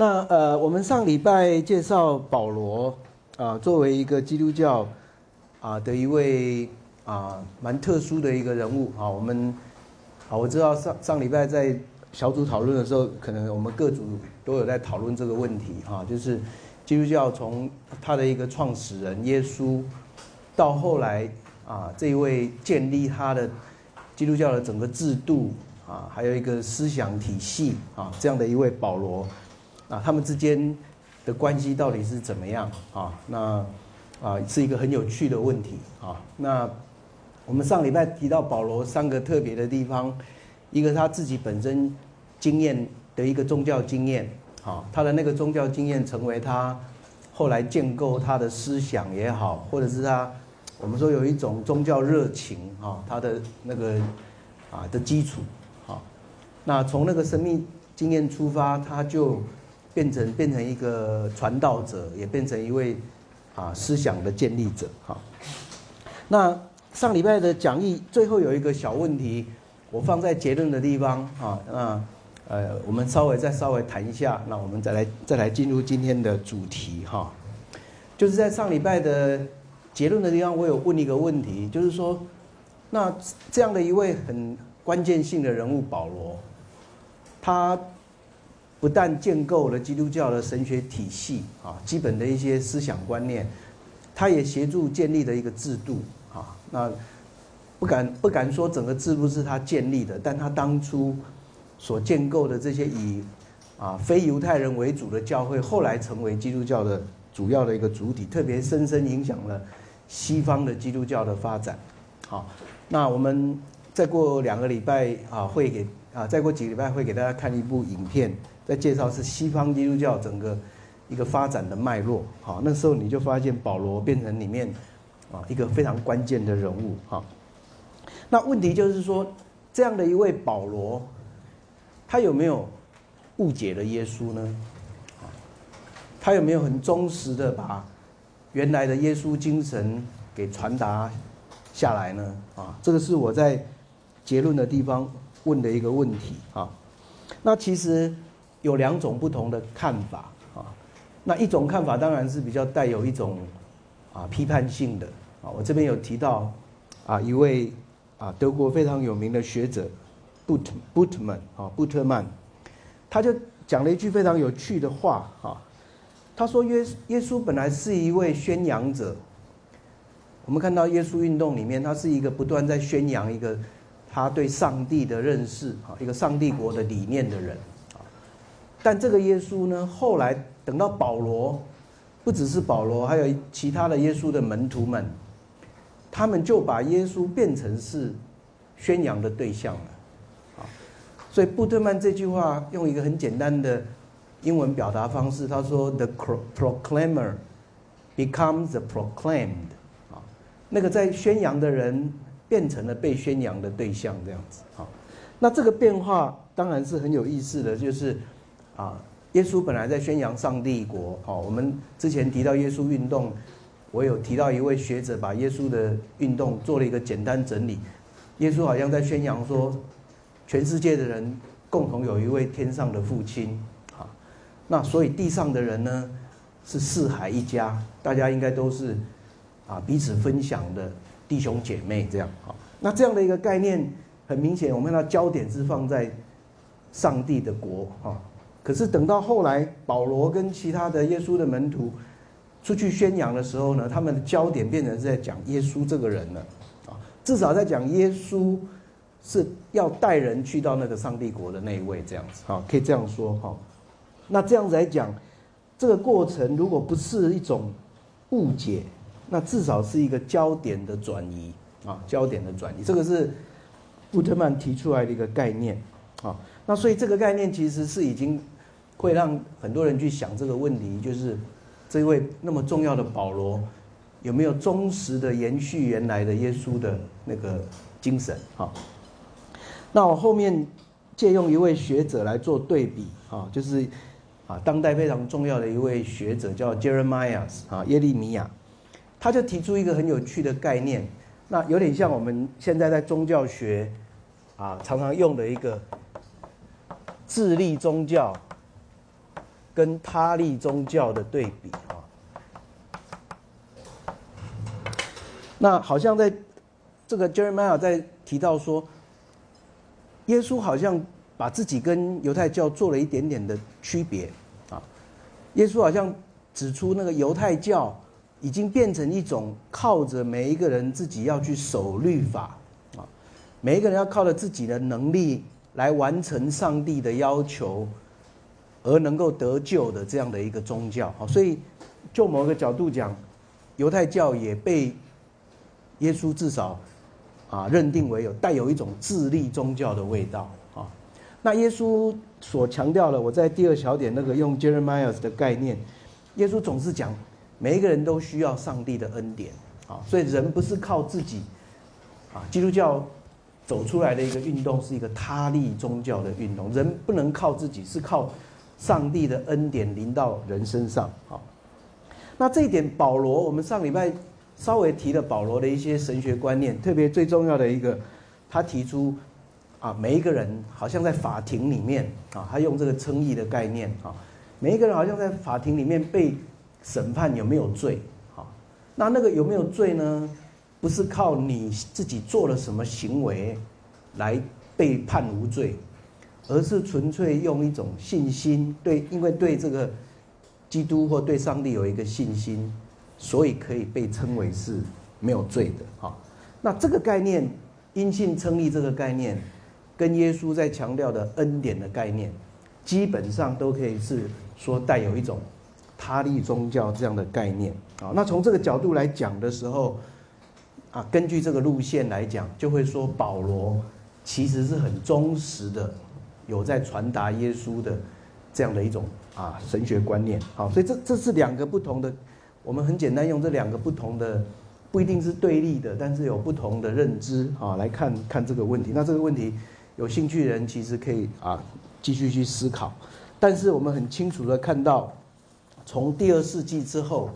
那呃，我们上礼拜介绍保罗啊，作为一个基督教啊的一位啊蛮特殊的一个人物啊。我们啊，我知道上上礼拜在小组讨论的时候，可能我们各组都有在讨论这个问题啊，就是基督教从他的一个创始人耶稣，到后来啊这一位建立他的基督教的整个制度。啊，还有一个思想体系啊，这样的一位保罗，啊，他们之间的关系到底是怎么样啊？那啊，是一个很有趣的问题啊。那我们上礼拜提到保罗三个特别的地方，一个他自己本身经验的一个宗教经验，啊，他的那个宗教经验成为他后来建构他的思想也好，或者是他我们说有一种宗教热情啊，他的那个啊的基础啊。那从那个生命经验出发，他就变成变成一个传道者，也变成一位啊思想的建立者。哈，那上礼拜的讲义最后有一个小问题，我放在结论的地方。哈，那呃，我们稍微再稍微谈一下，那我们再来再来进入今天的主题。哈，就是在上礼拜的结论的地方，我有问一个问题，就是说，那这样的一位很关键性的人物保罗。他不但建构了基督教的神学体系啊，基本的一些思想观念，他也协助建立了一个制度啊。那不敢不敢说整个制度是他建立的，但他当初所建构的这些以啊非犹太人为主的教会，后来成为基督教的主要的一个主体，特别深深影响了西方的基督教的发展。好，那我们再过两个礼拜啊，会给。啊，再过几个礼拜会给大家看一部影片，在介绍是西方基督教整个一个发展的脉络。好，那时候你就发现保罗变成里面啊一个非常关键的人物。哈，那问题就是说，这样的一位保罗，他有没有误解了耶稣呢？他有没有很忠实的把原来的耶稣精神给传达下来呢？啊，这个是我在结论的地方。问的一个问题啊，那其实有两种不同的看法啊。那一种看法当然是比较带有一种啊批判性的啊。我这边有提到啊一位啊德国非常有名的学者布特布特曼啊布特曼，他就讲了一句非常有趣的话啊。他说耶耶稣本来是一位宣扬者，我们看到耶稣运动里面，他是一个不断在宣扬一个。他对上帝的认识啊，一个上帝国的理念的人啊，但这个耶稣呢，后来等到保罗，不只是保罗，还有其他的耶稣的门徒们，他们就把耶稣变成是宣扬的对象了啊。所以布特曼这句话用一个很简单的英文表达方式，他说：“The proclaimer becomes the proclaimed。”啊，那个在宣扬的人。变成了被宣扬的对象，这样子啊。那这个变化当然是很有意思的，就是啊，耶稣本来在宣扬上帝国。哦，我们之前提到耶稣运动，我有提到一位学者把耶稣的运动做了一个简单整理。耶稣好像在宣扬说，全世界的人共同有一位天上的父亲啊。那所以地上的人呢，是四海一家，大家应该都是啊彼此分享的。弟兄姐妹这样好，那这样的一个概念，很明显，我们看到焦点是放在上帝的国啊。可是等到后来，保罗跟其他的耶稣的门徒出去宣扬的时候呢，他们的焦点变成是在讲耶稣这个人了啊。至少在讲耶稣是要带人去到那个上帝国的那一位这样子啊，可以这样说哈。那这样子来讲，这个过程如果不是一种误解。那至少是一个焦点的转移啊，焦点的转移，这个是布特曼提出来的一个概念啊。那所以这个概念其实是已经会让很多人去想这个问题，就是这位那么重要的保罗有没有忠实的延续原来的耶稣的那个精神啊？那我后面借用一位学者来做对比啊，就是啊，当代非常重要的一位学者叫 Jeremiah 啊，耶利米亚。他就提出一个很有趣的概念，那有点像我们现在在宗教学啊常常用的一个智力宗教跟他立宗教的对比啊。那好像在这个 Jeremiah 在提到说，耶稣好像把自己跟犹太教做了一点点的区别啊。耶稣好像指出那个犹太教已经变成一种靠着每一个人自己要去守律法啊，每一个人要靠着自己的能力来完成上帝的要求，而能够得救的这样的一个宗教啊。所以就某个角度讲，犹太教也被。耶稣至少啊认定为有带有一种自立宗教的味道啊。那耶稣所强调的，我在第二小点那个用 Jeremiah 的概念，耶稣总是讲每一个人都需要上帝的恩典啊，所以人不是靠自己啊。基督教走出来的一个运动是一个他利宗教的运动，人不能靠自己，是靠上帝的恩典临到人身上啊。那这一点，保罗我们上礼拜。稍微提了保罗的一些神学观念，特别最重要的一个，他提出啊，每一个人好像在法庭里面啊，他用这个称义的概念啊，每一个人好像在法庭里面被审判有没有罪好？那那个有没有罪呢？不是靠你自己做了什么行为来被判无罪，而是纯粹用一种信心，对，因为对这个基督或对上帝有一个信心。所以可以被称为是没有罪的哈。那这个概念，因信称义这个概念，跟耶稣在强调的恩典的概念，基本上都可以是说带有一种他立宗教这样的概念啊。那从这个角度来讲的时候，啊，根据这个路线来讲，就会说保罗其实是很忠实的，有在传达耶稣的这样的一种啊神学观念。好，所以这这是两个不同的。我们很简单用这两个不同的，不一定是对立的，但是有不同的认知啊，来看看这个问题。那这个问题，有兴趣的人其实可以啊继续去思考。但是我们很清楚的看到，从第二世纪之后，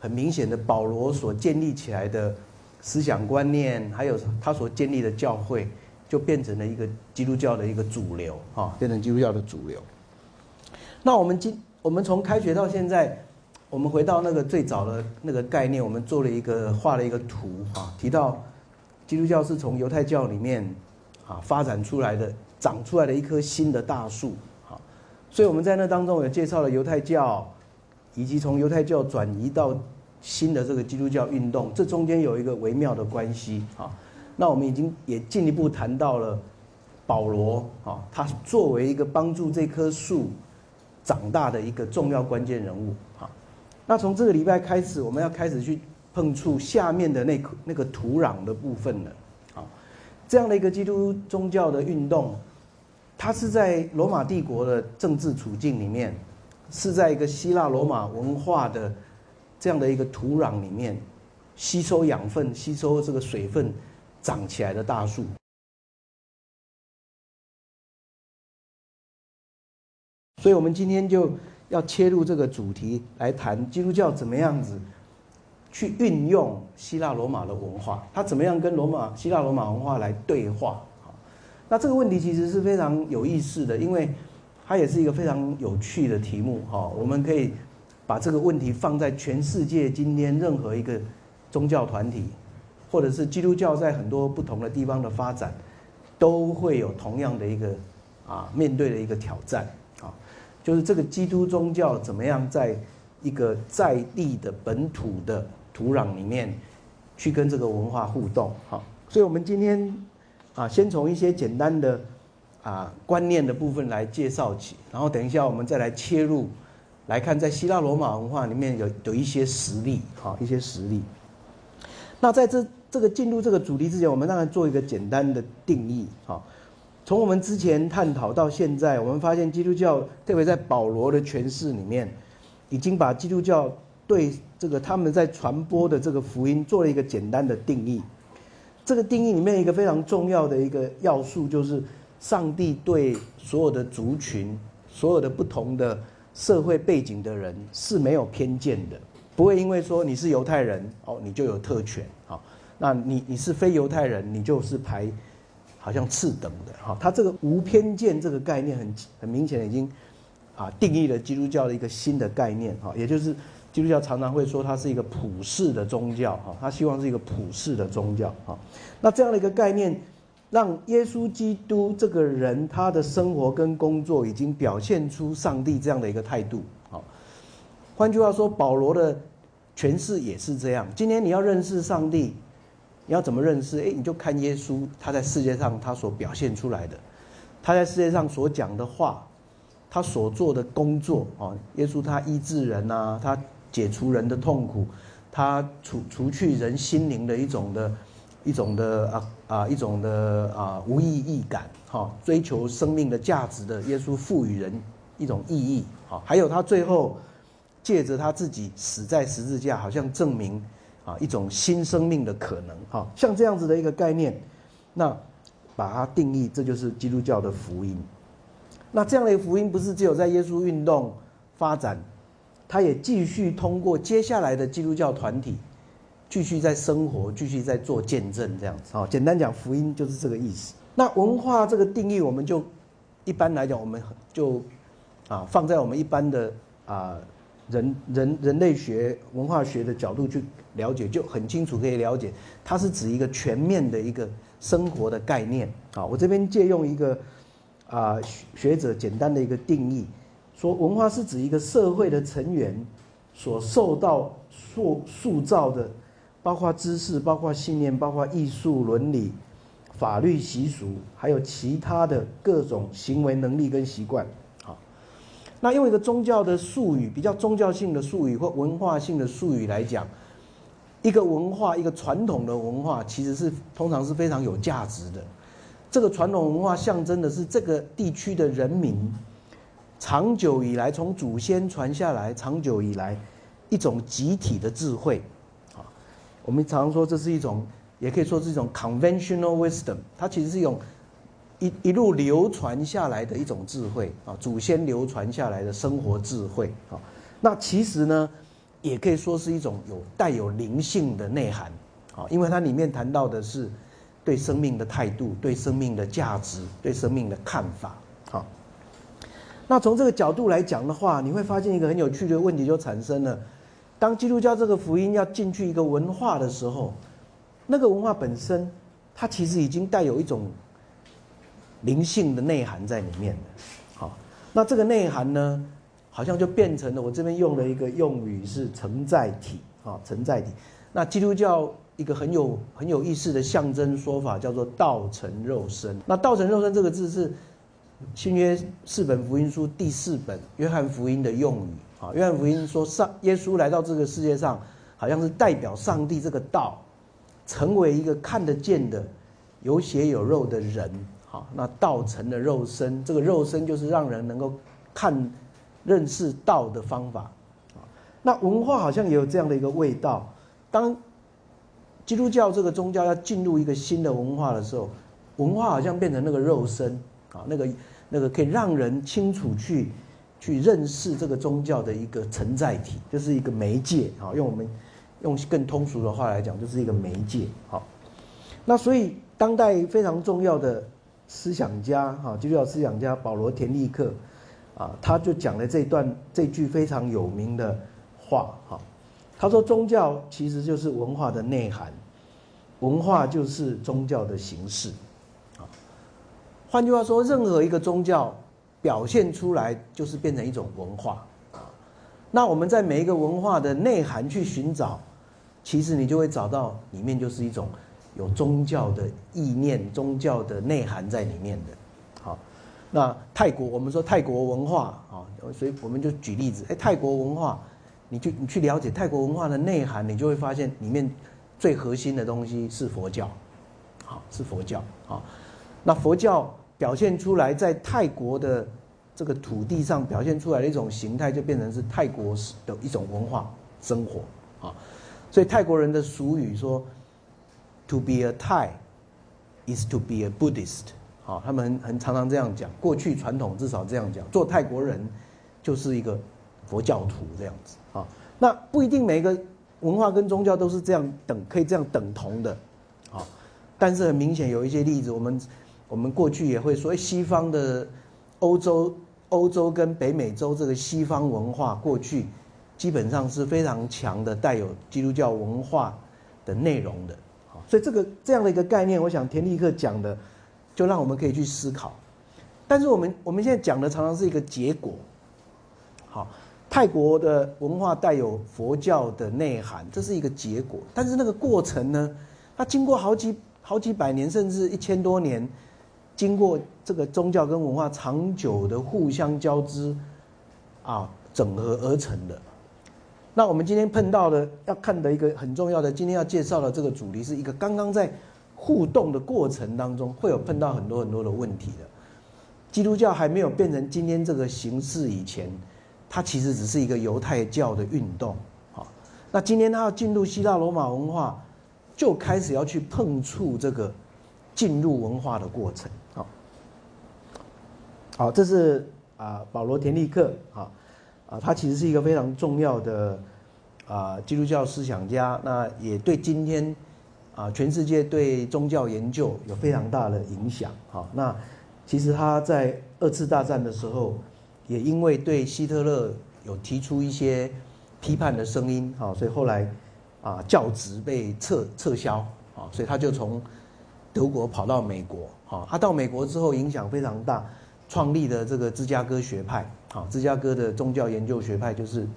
很明显的保罗所建立起来的思想观念，还有他所建立的教会，就变成了一个基督教的一个主流啊，变成基督教的主流。那我们今我们从开学到现在。我们回到那个最早的那个概念，我们做了一个画了一个图啊，提到基督教是从犹太教里面啊发展出来的，长出来的一棵新的大树啊，所以我们在那当中也介绍了犹太教，以及从犹太教转移到新的这个基督教运动，这中间有一个微妙的关系啊。那我们已经也进一步谈到了保罗啊，他作为一个帮助这棵树长大的一个重要关键人物啊。那从这个礼拜开始，我们要开始去碰触下面的那那个土壤的部分了。啊，这样的一个基督宗教的运动，它是在罗马帝国的政治处境里面，是在一个希腊罗马文化的这样的一个土壤里面，吸收养分、吸收这个水分长起来的大树。所以，我们今天就。要切入这个主题来谈基督教怎么样子去运用希腊罗马的文化，它怎么样跟罗马希腊罗马文化来对话？那这个问题其实是非常有意思的，因为它也是一个非常有趣的题目。哈，我们可以把这个问题放在全世界今天任何一个宗教团体，或者是基督教在很多不同的地方的发展，都会有同样的一个啊面对的一个挑战。啊就是这个基督宗教怎么样在一个在地的本土的土壤里面去跟这个文化互动？好，所以我们今天啊，先从一些简单的啊观念的部分来介绍起，然后等一下我们再来切入来看，在希腊罗马文化里面有有一些实例，哈一些实例。那在这这个进入这个主题之前，我们当然做一个简单的定义，哈。从我们之前探讨到现在，我们发现基督教，特别在保罗的诠释里面，已经把基督教对这个他们在传播的这个福音做了一个简单的定义。这个定义里面一个非常重要的一个要素，就是上帝对所有的族群、所有的不同的社会背景的人是没有偏见的，不会因为说你是犹太人哦，你就有特权啊，那你你是非犹太人，你就是排。好像次等的哈，他这个无偏见这个概念很很明显已经啊定义了基督教的一个新的概念哈，也就是基督教常常会说它是一个普世的宗教哈，他希望是一个普世的宗教哈。那这样的一个概念，让耶稣基督这个人他的生活跟工作已经表现出上帝这样的一个态度好。换句话说，保罗的诠释也是这样。今天你要认识上帝，你要怎么认识？哎，你就看耶稣他在世界上他所表现出来的，他在世界上所讲的话。他所做的工作啊，耶稣他医治人呐，他解除人的痛苦，他除除去人心灵的一种的，一种的啊啊一种的啊无意义感哈，追求生命的价值的耶稣赋予人一种意义啊，还有他最后借着他自己死在十字架，好像证明啊一种新生命的可能哈，像这样子的一个概念，那把它定义，这就是基督教的福音。那这样的福音不是只有在耶稣运动发展，他也继续通过接下来的基督教团体，继续在生活，继续在做见证，这样子。好，简单讲，福音就是这个意思。那文化这个定义，我们就一般来讲，我们就啊放在我们一般的啊人人人类学文化学的角度去了解，就很清楚可以了解，它是指一个全面的一个生活的概念。啊，我这边借用一个。啊，学者简单的一个定义，说文化是指一个社会的成员所受到塑塑造的，包括知识、包括信念、包括艺术、伦理、法律、习俗，还有其他的各种行为能力跟习惯。好，那用一个宗教的术语，比较宗教性的术语或文化性的术语来讲，一个文化，一个传统的文化，其实是通常是非常有价值的。这个传统文化象征的是这个地区的人民长久以来从祖先传下来，长久以来一种集体的智慧。我们常说这是一种，也可以说是一种 conventional wisdom。它其实是一种一一路流传下来的一种智慧啊，祖先流传下来的生活智慧啊。那其实呢，也可以说是一种有带有灵性的内涵啊，因为它里面谈到的是。对生命的态度，对生命的价值，对生命的看法，好。那从这个角度来讲的话，你会发现一个很有趣的问题就产生了：当基督教这个福音要进去一个文化的时候，那个文化本身，它其实已经带有一种灵性的内涵在里面的。好，那这个内涵呢，好像就变成了我这边用了一个用语是承载体，啊，承载体。那基督教。一个很有很有意思的象征说法，叫做“道成肉身”。那“道成肉身”这个字是新约四本福音书第四本约翰福音的用语啊。约翰福音说，上耶稣来到这个世界上，好像是代表上帝这个道，成为一个看得见的、有血有肉的人。好，那道成的肉身，这个肉身就是让人能够看、认识道的方法。那文化好像也有这样的一个味道，当。基督教这个宗教要进入一个新的文化的时候，文化好像变成那个肉身啊，那个那个可以让人清楚去去认识这个宗教的一个承载体，就是一个媒介啊。用我们用更通俗的话来讲，就是一个媒介。好，那所以当代非常重要的思想家哈，基督教思想家保罗田立克啊，他就讲了这段这句非常有名的话哈。他说：“宗教其实就是文化的内涵，文化就是宗教的形式。啊，换句话说，任何一个宗教表现出来，就是变成一种文化。啊，那我们在每一个文化的内涵去寻找，其实你就会找到里面就是一种有宗教的意念、宗教的内涵在里面的。好，那泰国，我们说泰国文化啊，所以我们就举例子，哎，泰国文化。”你去你去了解泰国文化的内涵，你就会发现里面最核心的东西是佛教，好是佛教啊。那佛教表现出来在泰国的这个土地上表现出来的一种形态，就变成是泰国的一种文化生活啊。所以泰国人的俗语说，“To be a Thai is to be a Buddhist”，好，他们很常常这样讲。过去传统至少这样讲，做泰国人就是一个佛教徒这样子。啊，那不一定每一个文化跟宗教都是这样等，可以这样等同的，啊，但是很明显有一些例子，我们我们过去也会说，西方的欧洲欧洲跟北美洲这个西方文化过去基本上是非常强的带有基督教文化的内容的。好，所以这个这样的一个概念，我想田立克讲的，就让我们可以去思考。但是我们我们现在讲的常常是一个结果。好，泰国的文化带有佛教的内涵，这是一个结果。但是那个过程呢，它经过好几好几百年，甚至一千多年。经过这个宗教跟文化长久的互相交织，啊，整合而成的。那我们今天碰到的要看的一个很重要的，今天要介绍的这个主题是一个刚刚在互动的过程当中会有碰到很多很多的问题的。基督教还没有变成今天这个形式以前，它其实只是一个犹太教的运动。好，那今天它要进入希腊罗马文化，就开始要去碰触这个进入文化的过程。好，这是啊，保罗·田立克啊，啊，他其实是一个非常重要的啊基督教思想家，那也对今天啊全世界对宗教研究有非常大的影响。好，那其实他在二次大战的时候，也因为对希特勒有提出一些批判的声音，好，所以后来啊教职被撤撤销，啊，所以他就从德国跑到美国，啊，他到美国之后影响非常大。创立的这个芝加哥学派，啊，芝加哥的宗教研究学派就是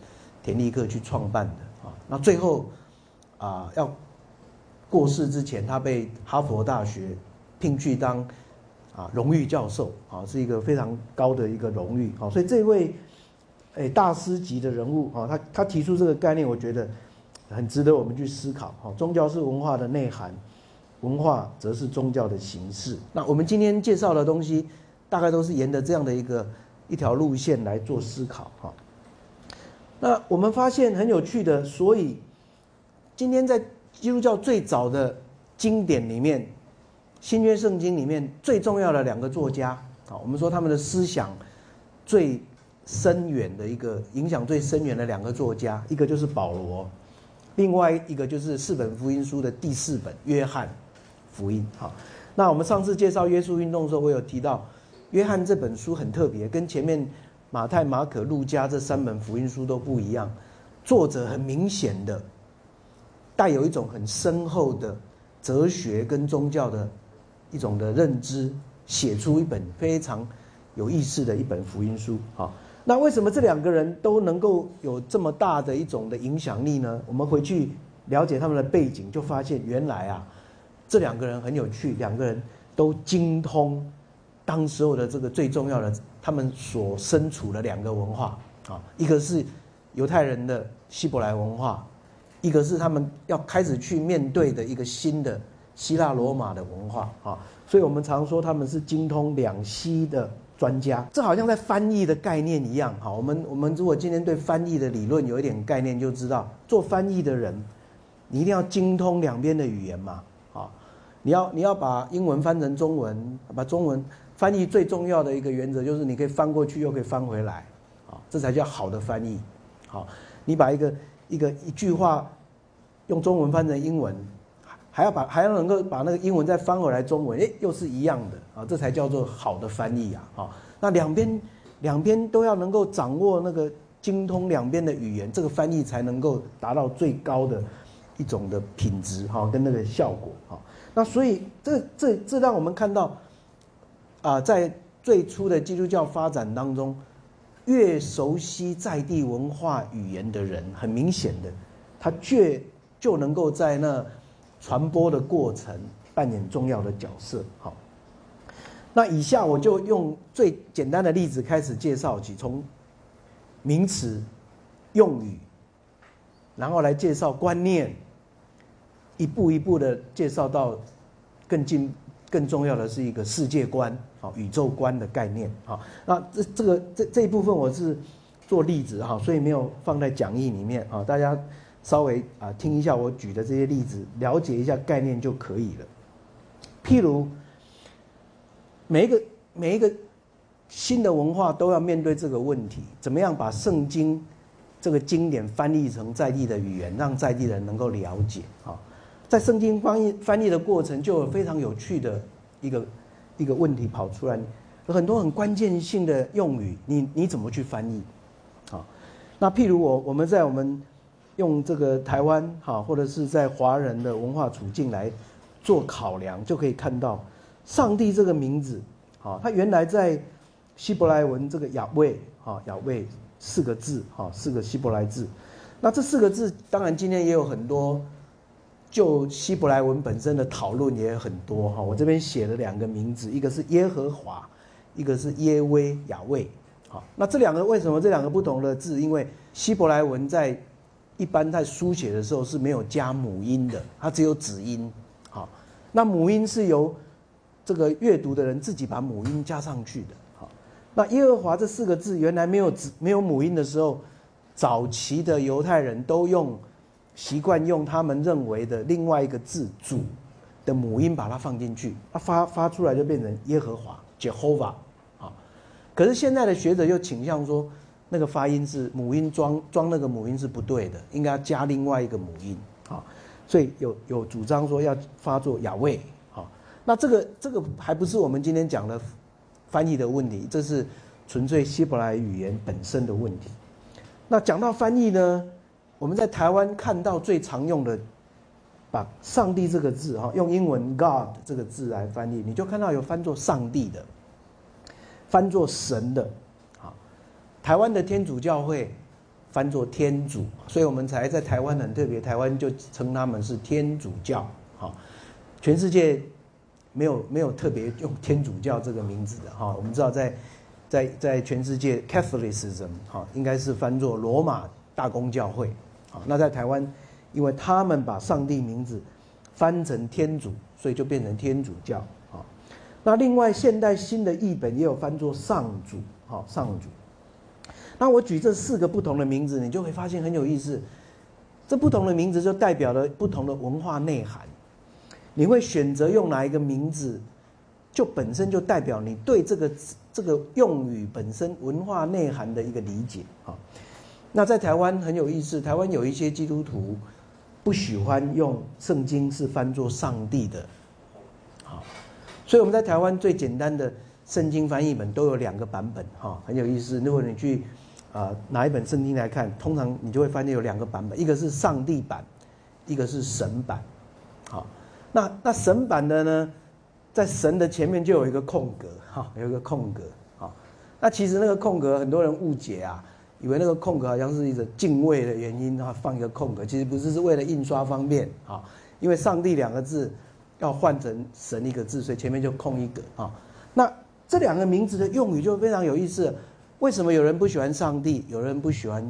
田立克去创办的，啊，那最后啊要过世之前，他被哈佛大学聘去当啊荣誉教授，啊，是一个非常高的一个荣誉，啊，所以这位诶大师级的人物，啊，他他提出这个概念，我觉得很值得我们去思考，啊，宗教是文化的内涵，文化则是宗教的形式。那我们今天介绍的东西。大概都是沿着这样的一个一条路线来做思考哈。那我们发现很有趣的，所以今天在基督教最早的经典里面，新约圣经里面最重要的两个作家啊，我们说他们的思想最深远的一个影响最深远的两个作家，一个就是保罗，另外一个就是四本福音书的第四本约翰福音。好，那我们上次介绍约书运动的时候，我有提到。约翰这本书很特别，跟前面马太、马可、路加这三本福音书都不一样。作者很明显的带有一种很深厚的哲学跟宗教的一种的认知，写出一本非常有意思的一本福音书。好，那为什么这两个人都能够有这么大的一种的影响力呢？我们回去了解他们的背景，就发现原来啊，这两个人很有趣，两个人都精通。当时候的这个最重要的，他们所身处的两个文化啊，一个是犹太人的希伯来文化，一个是他们要开始去面对的一个新的希腊罗马的文化啊，所以我们常说他们是精通两西的专家。这好像在翻译的概念一样哈。我们我们如果今天对翻译的理论有一点概念，就知道做翻译的人，你一定要精通两边的语言嘛啊，你要你要把英文翻成中文，把中文。翻译最重要的一个原则就是你可以翻过去又可以翻回来，啊，这才叫好的翻译。好，你把一个一个一句话用中文翻成英文，还要把还要能够把那个英文再翻回来中文，哎，又是一样的啊，这才叫做好的翻译啊。好，那两边两边都要能够掌握那个精通两边的语言，这个翻译才能够达到最高的一种的品质哈，跟那个效果哈。那所以这这这让我们看到。啊，在最初的基督教发展当中，越熟悉在地文化语言的人，很明显的，他却就能够在那传播的过程扮演重要的角色。好，那以下我就用最简单的例子开始介绍起，从名词、用语，然后来介绍观念，一步一步的介绍到更进。更重要的是一个世界观，好宇宙观的概念，好，那这这个这这一部分我是做例子哈，所以没有放在讲义里面啊，大家稍微啊听一下我举的这些例子，了解一下概念就可以了。譬如每一个每一个新的文化都要面对这个问题，怎么样把圣经这个经典翻译成在地的语言，让在地人能够了解啊。在圣经翻译翻译的过程，就有非常有趣的一个一个问题跑出来。有很多很关键性的用语，你你怎么去翻译？好，那譬如我我们在我们用这个台湾哈，或者是在华人的文化处境来做考量，就可以看到上帝这个名字，好，它原来在希伯来文这个亚卫哈亚卫四个字哈四个希伯来字，那这四个字当然今天也有很多就希伯来文本身的讨论也很多哈，我这边写了两个名字，一个是耶和华，一个是耶威亚卫，好，那这两个为什么这两个不同的字？因为希伯来文在一般在书写的时候是没有加母音的，它只有子音。好，那母音是由这个阅读的人自己把母音加上去的。好，那耶和华这四个字原来没有子没有母音的时候，早期的犹太人都用习惯用他们认为的另外一个字主的母音把它放进去，它发发出来就变成耶和华 Jehovah。啊，可是现在的学者又倾向说。那个发音是母音装装那个母音是不对的，应该加另外一个母音啊，所以有有主张说要发作雅味啊。那这个这个还不是我们今天讲的翻译的问题，这是纯粹希伯来语言本身的问题。那讲到翻译呢，我们在台湾看到最常用的，把上帝这个字哈，用英文 God 这个字来翻译，你就看到有翻作上帝的，翻作神的。台湾的天主教会翻作天主，所以我们才在台湾很特别，台湾就称他们是天主教。哈，全世界没有没有特别用天主教这个名字的。哈，我们知道在在在全世界 Catholicism 哈应该是翻作罗马大公教会。好，那在台湾，因为他们把上帝名字翻成天主，所以就变成天主教。好，那另外现代新的译本也有翻作上主。好，上主。那我举这四个不同的名字，你就会发现很有意思。这不同的名字就代表了不同的文化内涵。你会选择用哪一个名字，就本身就代表你对这个这个用语本身文化内涵的一个理解啊。那在台湾很有意思，台湾有一些基督徒不喜欢用圣经是翻作上帝的，好，所以我们在台湾最简单的圣经翻译本都有两个版本哈，很有意思。如果你去啊，拿一本圣经来看，通常你就会发现有两个版本，一个是上帝版，一个是神版。好，那那神版的呢，在神的前面就有一个空格，哈，有一个空格。好，那其实那个空格很多人误解啊，以为那个空格好像是一个敬畏的原因，然后放一个空格，其实不是，是为了印刷方便啊。因为上帝两个字要换成神一个字，所以前面就空一格啊。那这两个名字的用语就非常有意思。为什么有人不喜欢上帝，有人不喜欢，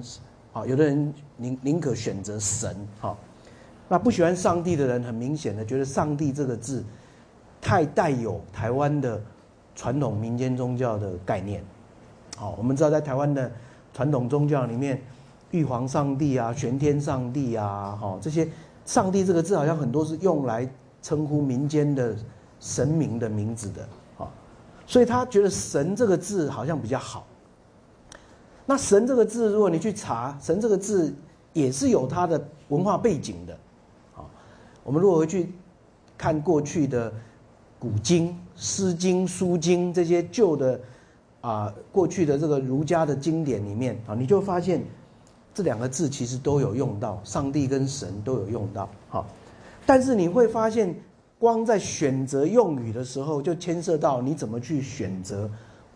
啊，有的人宁宁可选择神，哈，那不喜欢上帝的人，很明显的觉得上帝这个字，太带有台湾的传统民间宗教的概念，好，我们知道在台湾的传统宗教里面，玉皇上帝啊，玄天上帝啊，哈，这些上帝这个字好像很多是用来称呼民间的神明的名字的，啊，所以他觉得神这个字好像比较好。那神这个字，如果你去查，神这个字也是有它的文化背景的，啊，我们如果去看过去的古经、诗经、书经这些旧的啊，过去的这个儒家的经典里面啊，你就发现这两个字其实都有用到，上帝跟神都有用到，好，但是你会发现，光在选择用语的时候，就牵涉到你怎么去选择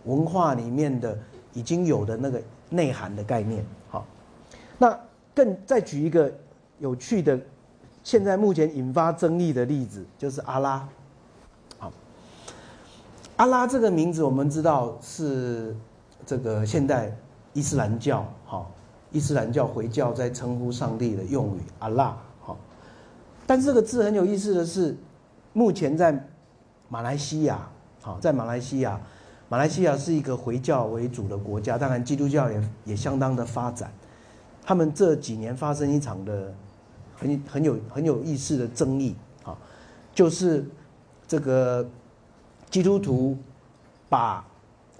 文化里面的已经有的那个。内涵的概念，好，那更再举一个有趣的，现在目前引发争议的例子，就是阿拉，阿拉这个名字我们知道是这个现代伊斯兰教，哈，伊斯兰教回教在称呼上帝的用语，阿拉，哈，但这个字很有意思的是，目前在马来西亚，哈，在马来西亚。马来西亚是一个回教为主的国家，当然基督教也也相当的发展。他们这几年发生一场的很很有很有意思的争议哈，就是这个基督徒把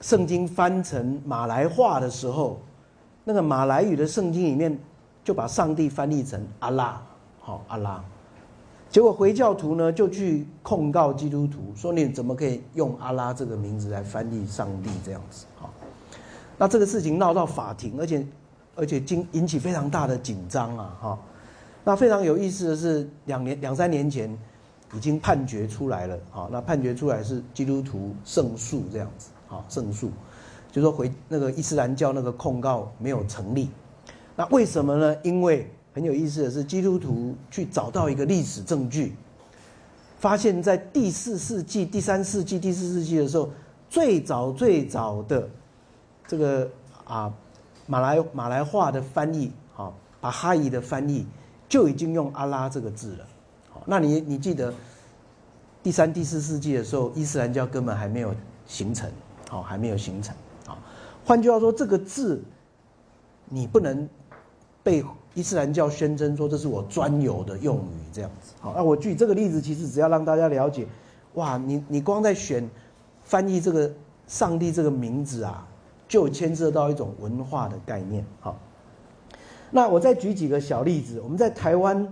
圣经翻成马来话的时候，那个马来语的圣经里面就把上帝翻译成阿拉，好阿拉。结果回教徒呢就去控告基督徒，说你怎么可以用阿拉这个名字来翻译上帝这样子？哈，那这个事情闹到法庭，而且而且经引起非常大的紧张啊！哈，那非常有意思的是，两年两三年前已经判决出来了，啊，那判决出来是基督徒胜诉这样子，啊，胜诉，就说回那个伊斯兰教那个控告没有成立。那为什么呢？因为很有意思的是，基督徒去找到一个历史证据，发现，在第四世纪、第三世纪、第四世纪的时候，最早最早的这个啊马来马来话的翻译，啊，把哈伊的翻译就已经用阿拉这个字了。那你你记得第三、第四世纪的时候，伊斯兰教根本还没有形成，好，还没有形成。好，换句话说，这个字你不能。被伊斯兰教宣称说这是我专有的用语，这样子。好，那我举这个例子，其实只要让大家了解，哇，你你光在选翻译这个上帝这个名字啊，就牵涉到一种文化的概念。好，那我再举几个小例子，我们在台湾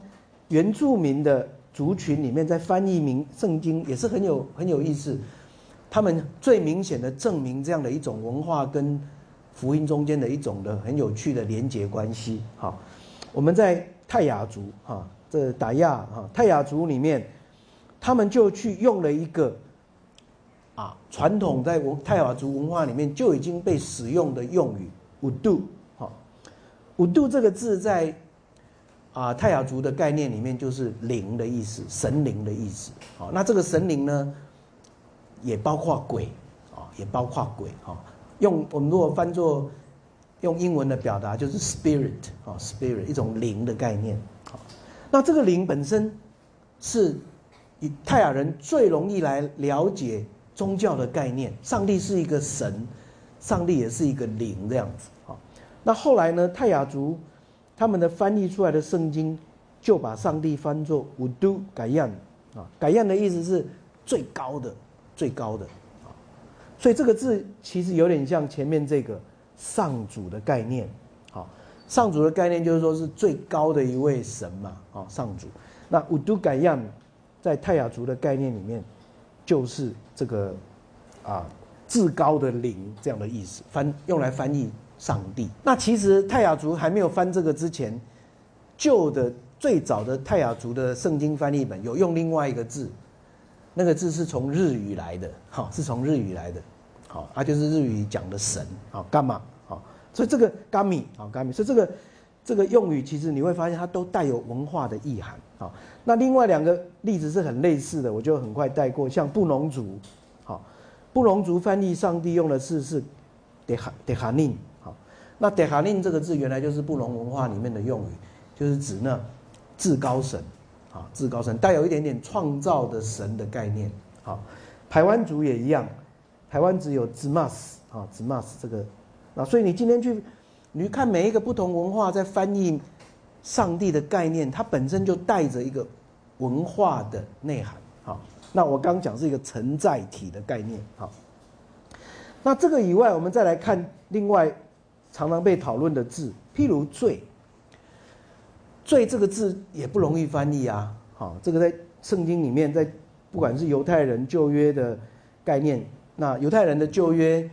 原住民的族群里面，在翻译名圣经也是很有很有意思，他们最明显的证明这样的一种文化跟。福音中间的一种的很有趣的连结关系，哈，我们在泰雅族，哈，这达亚，哈，泰雅族里面，他们就去用了一个，啊，传统在文泰雅族文化里面就已经被使用的用语，五度，哈，五度这个字在，啊，泰雅族的概念里面就是灵的意思，神灵的意思，好，那这个神灵呢，也包括鬼，啊，也包括鬼，哈。用我们如果翻作用英文的表达，就是 spirit 啊，spirit 一种灵的概念。好，那这个灵本身是以泰雅人最容易来了解宗教的概念。上帝是一个神，上帝也是一个灵这样子。好，那后来呢，泰雅族他们的翻译出来的圣经就把上帝翻作 Wudu 改样啊，改样的意思是最高的，最高的啊。所以这个字其实有点像前面这个上主的概念，好，上主的概念就是说是最高的一位神嘛，啊，上主。那乌都改样，在泰雅族的概念里面，就是这个啊至高的灵这样的意思，翻用来翻译上帝。那其实泰雅族还没有翻这个之前，旧的最早的泰雅族的圣经翻译本有用另外一个字。那个字是从日语来的，哈，是从日语来的，好，它就是日语讲的神，好，干嘛，好，所以这个伽米，好，伽米，所以这个这个用语其实你会发现它都带有文化的意涵，好，那另外两个例子是很类似的，我就很快带过，像布农族，好，布农族翻译上帝用的字是德哈德哈宁德哈宁，好，那德哈宁这个字原来就是布隆文化里面的用语，就是指那至高神。啊，至高神带有一点点创造的神的概念。好，台湾族也一样，台湾只有 Zmas 啊，Zmas 这个，啊，所以你今天去，你去看每一个不同文化在翻译上帝的概念，它本身就带着一个文化的内涵。好，那我刚讲是一个承载体的概念。好，那这个以外，我们再来看另外常常被讨论的字，譬如罪。罪这个字也不容易翻译啊，好，这个在圣经里面，在不管是犹太人旧约的概念，那犹太人的旧约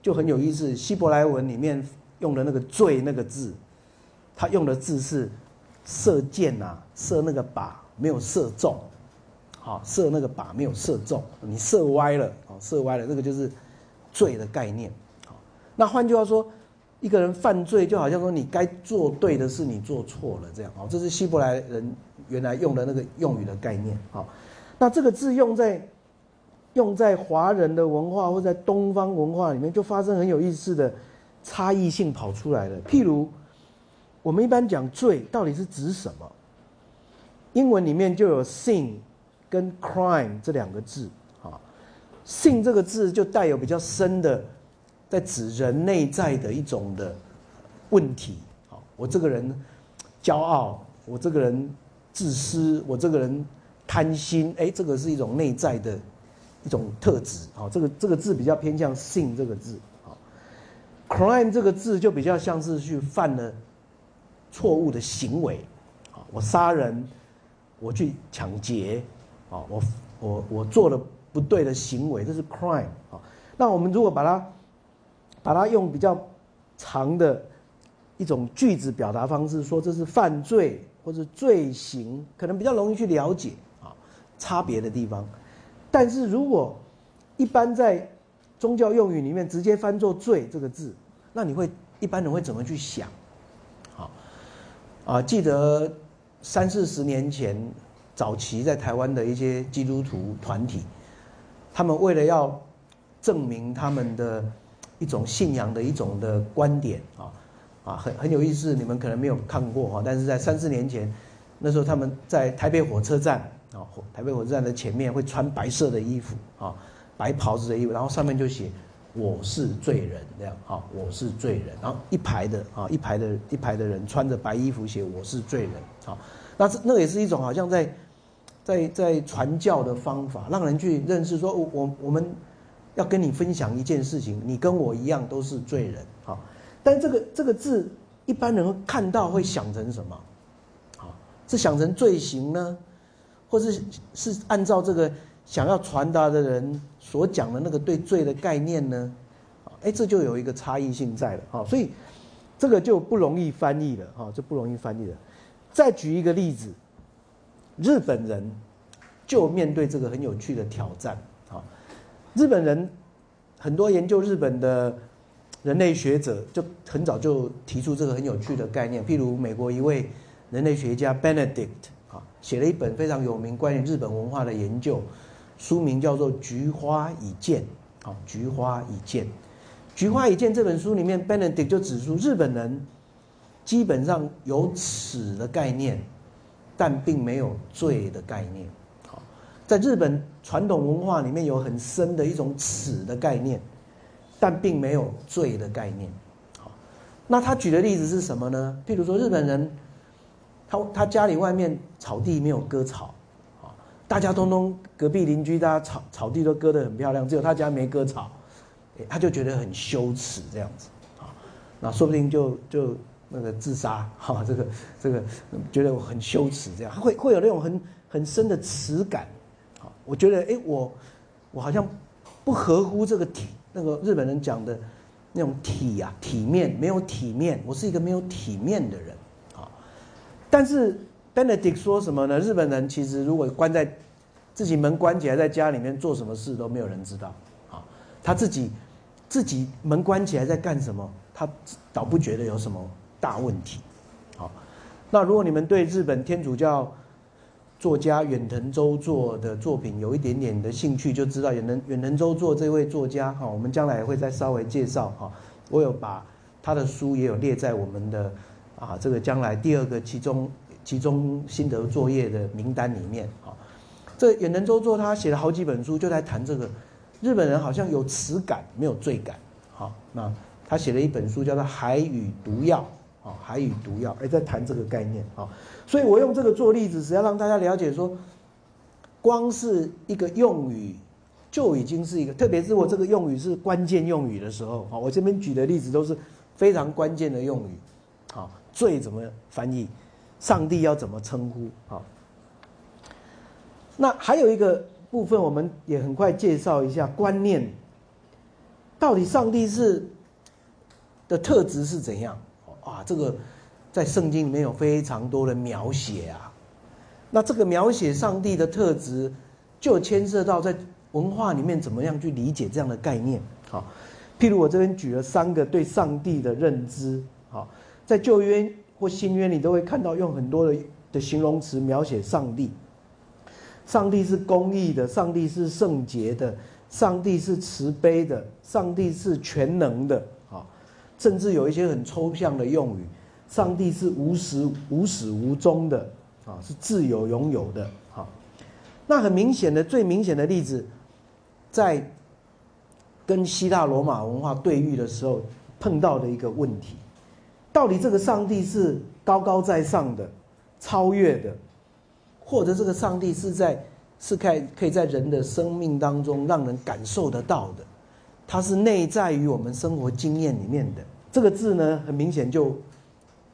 就很有意思，希伯来文里面用的那个罪那个字，他用的字是射箭啊，射那个靶没有射中，好，射那个靶没有射中，你射歪了，哦，射歪了，这个就是罪的概念，好，那换句话说。一个人犯罪，就好像说你该做对的事，你做错了这样哦。这是希伯来人原来用的那个用语的概念好。那这个字用在用在华人的文化或在东方文化里面，就发生很有意思的差异性跑出来了。譬如我们一般讲罪到底是指什么？英文里面就有 sin 跟 crime 这两个字啊。sin 这个字就带有比较深的。在指人内在的一种的问题，好，我这个人骄傲，我这个人自私，我这个人贪心，哎，这个是一种内在的一种特质，好，这个这个字比较偏向性这个字，好，crime 这个字就比较像是去犯了错误的行为，好，我杀人，我去抢劫，啊，我我我做了不对的行为，这是 crime 啊。那我们如果把它把它用比较长的一种句子表达方式说，这是犯罪或者罪行，可能比较容易去了解啊差别的地方。但是如果一般在宗教用语里面直接翻作“罪”这个字，那你会一般人会怎么去想？好，啊，记得三四十年前早期在台湾的一些基督徒团体，他们为了要证明他们的一种信仰的一种的观点啊啊，很很有意思，你们可能没有看过哈，但是在三四年前，那时候他们在台北火车站啊，台北火车站的前面会穿白色的衣服啊。白袍子的衣服，然后上面就写“我是罪人”这样啊，“我是罪人”，然后一排的啊，一排的一排的人穿着白衣服写“我是罪人”啊，那是那也是一种好像在在在传教的方法，让人去认识说，我我我们要跟你分享一件事情，你跟我一样都是罪人啊。但这个这个字，一般人看到会想成什么？啊，是想成罪行呢，或是是按照这个？想要传达的人所讲的那个对罪的概念呢，哎，这就有一个差异性在了啊，所以这个就不容易翻译了啊，这不容易翻译了。再举一个例子，日本人就面对这个很有趣的挑战。日本人很多研究日本的人类学者就很早就提出这个很有趣的概念，譬如美国一位人类学家 Benedict 啊，写了一本非常有名关于日本文化的研究。书名叫做《菊花已见》，好，《菊花已见》，《菊花已见》这本书里面，Benedict 就指出，日本人基本上有耻的概念，但并没有罪的概念。在日本传统文化里面有很深的一种耻的概念，但并没有罪的概念。好，那他举的例子是什么呢？譬如说，日本人他他家里外面草地没有割草。大家通通隔壁邻居，大家草草地都割得很漂亮，只有他家没割草，他就觉得很羞耻这样子啊，那说不定就就那个自杀哈，这个这个觉得我很羞耻这样，会会有那种很很深的耻感，我觉得哎我我好像不合乎这个体那个日本人讲的那种体呀体面没有体面，我是一个没有体面的人啊，但是。Benedict 说什么呢？日本人其实如果关在自己门关起来，在家里面做什么事都没有人知道。啊，他自己自己门关起来在干什么，他倒不觉得有什么大问题。好，那如果你们对日本天主教作家远藤周作的作品有一点点的兴趣，就知道远藤远藤周作这位作家哈，我们将来也会再稍微介绍哈。我有把他的书也有列在我们的啊这个将来第二个其中。其中心得作业的名单里面啊，这远藤周作他写了好几本书，就在谈这个日本人好像有耻感没有罪感。好，那他写了一本书叫做《海与毒药》啊，《海与毒药》哎，在谈这个概念啊。所以我用这个做例子，是要让大家了解说，光是一个用语就已经是一个，特别是我这个用语是关键用语的时候啊，我这边举的例子都是非常关键的用语。好，罪怎么翻译？上帝要怎么称呼？好，那还有一个部分，我们也很快介绍一下观念。到底上帝是的特质是怎样？啊，这个在圣经里面有非常多的描写啊。那这个描写上帝的特质，就牵涉到在文化里面怎么样去理解这样的概念。好，譬如我这边举了三个对上帝的认知。好，在旧约。或新约，你都会看到用很多的的形容词描写上帝。上帝是公义的，上帝是圣洁的，上帝是慈悲的，上帝是全能的！甚至有一些很抽象的用语，上帝是无始无始无终的啊，是自由拥有的啊。那很明显的，最明显的例子，在跟希腊罗马文化对遇的时候碰到的一个问题。到底这个上帝是高高在上的、超越的，或者这个上帝是在是可以可以在人的生命当中让人感受得到的？它是内在于我们生活经验里面的。这个字呢，很明显就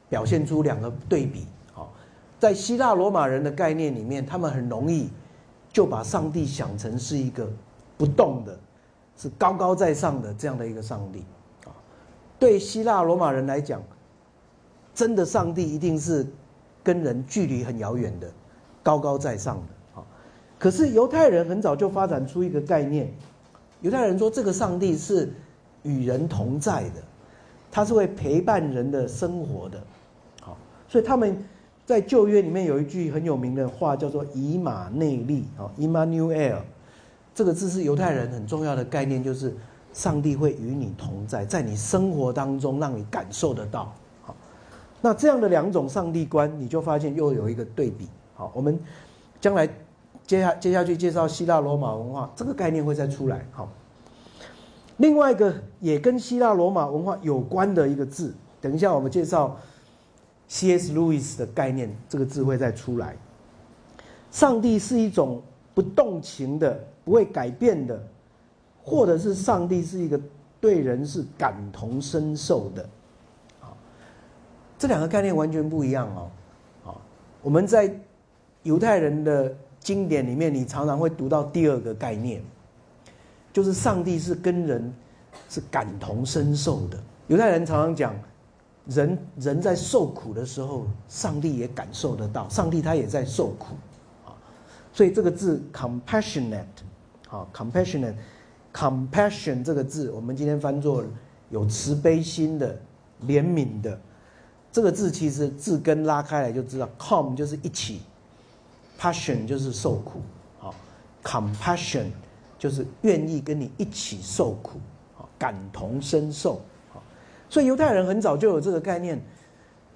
表现出两个对比。好，在希腊罗马人的概念里面，他们很容易就把上帝想成是一个不动的，是高高在上的这样的一个上帝啊。对希腊罗马人来讲，真的上帝一定是跟人距离很遥远的，高高在上的啊。可是犹太人很早就发展出一个概念，犹太人说这个上帝是与人同在的，他是会陪伴人的生活的，好，所以他们。在旧约里面有一句很有名的话，叫做“以马内利”啊，Emmanuel，这个字是犹太人很重要的概念，就是上帝会与你同在，在你生活当中让你感受得到。好，那这样的两种上帝观，你就发现又有一个对比。好，我们将来接下接下去介绍希腊罗马文化，这个概念会再出来。好，另外一个也跟希腊罗马文化有关的一个字，等一下我们介绍。C.S. Lewis 的概念，这个字会再出来。上帝是一种不动情的、不会改变的，或者是上帝是一个对人是感同身受的。这两个概念完全不一样哦。我们在犹太人的经典里面，你常常会读到第二个概念，就是上帝是跟人是感同身受的。犹太人常常讲。人人在受苦的时候，上帝也感受得到，上帝他也在受苦，啊，所以这个字 compassionate，啊，compassionate，compassion 这个字，我们今天翻作有慈悲心的、怜悯的，这个字其实字根拉开来就知道，come 就是一起，passion 就是受苦，好，compassion 就是愿意跟你一起受苦，啊，感同身受。所以犹太人很早就有这个概念，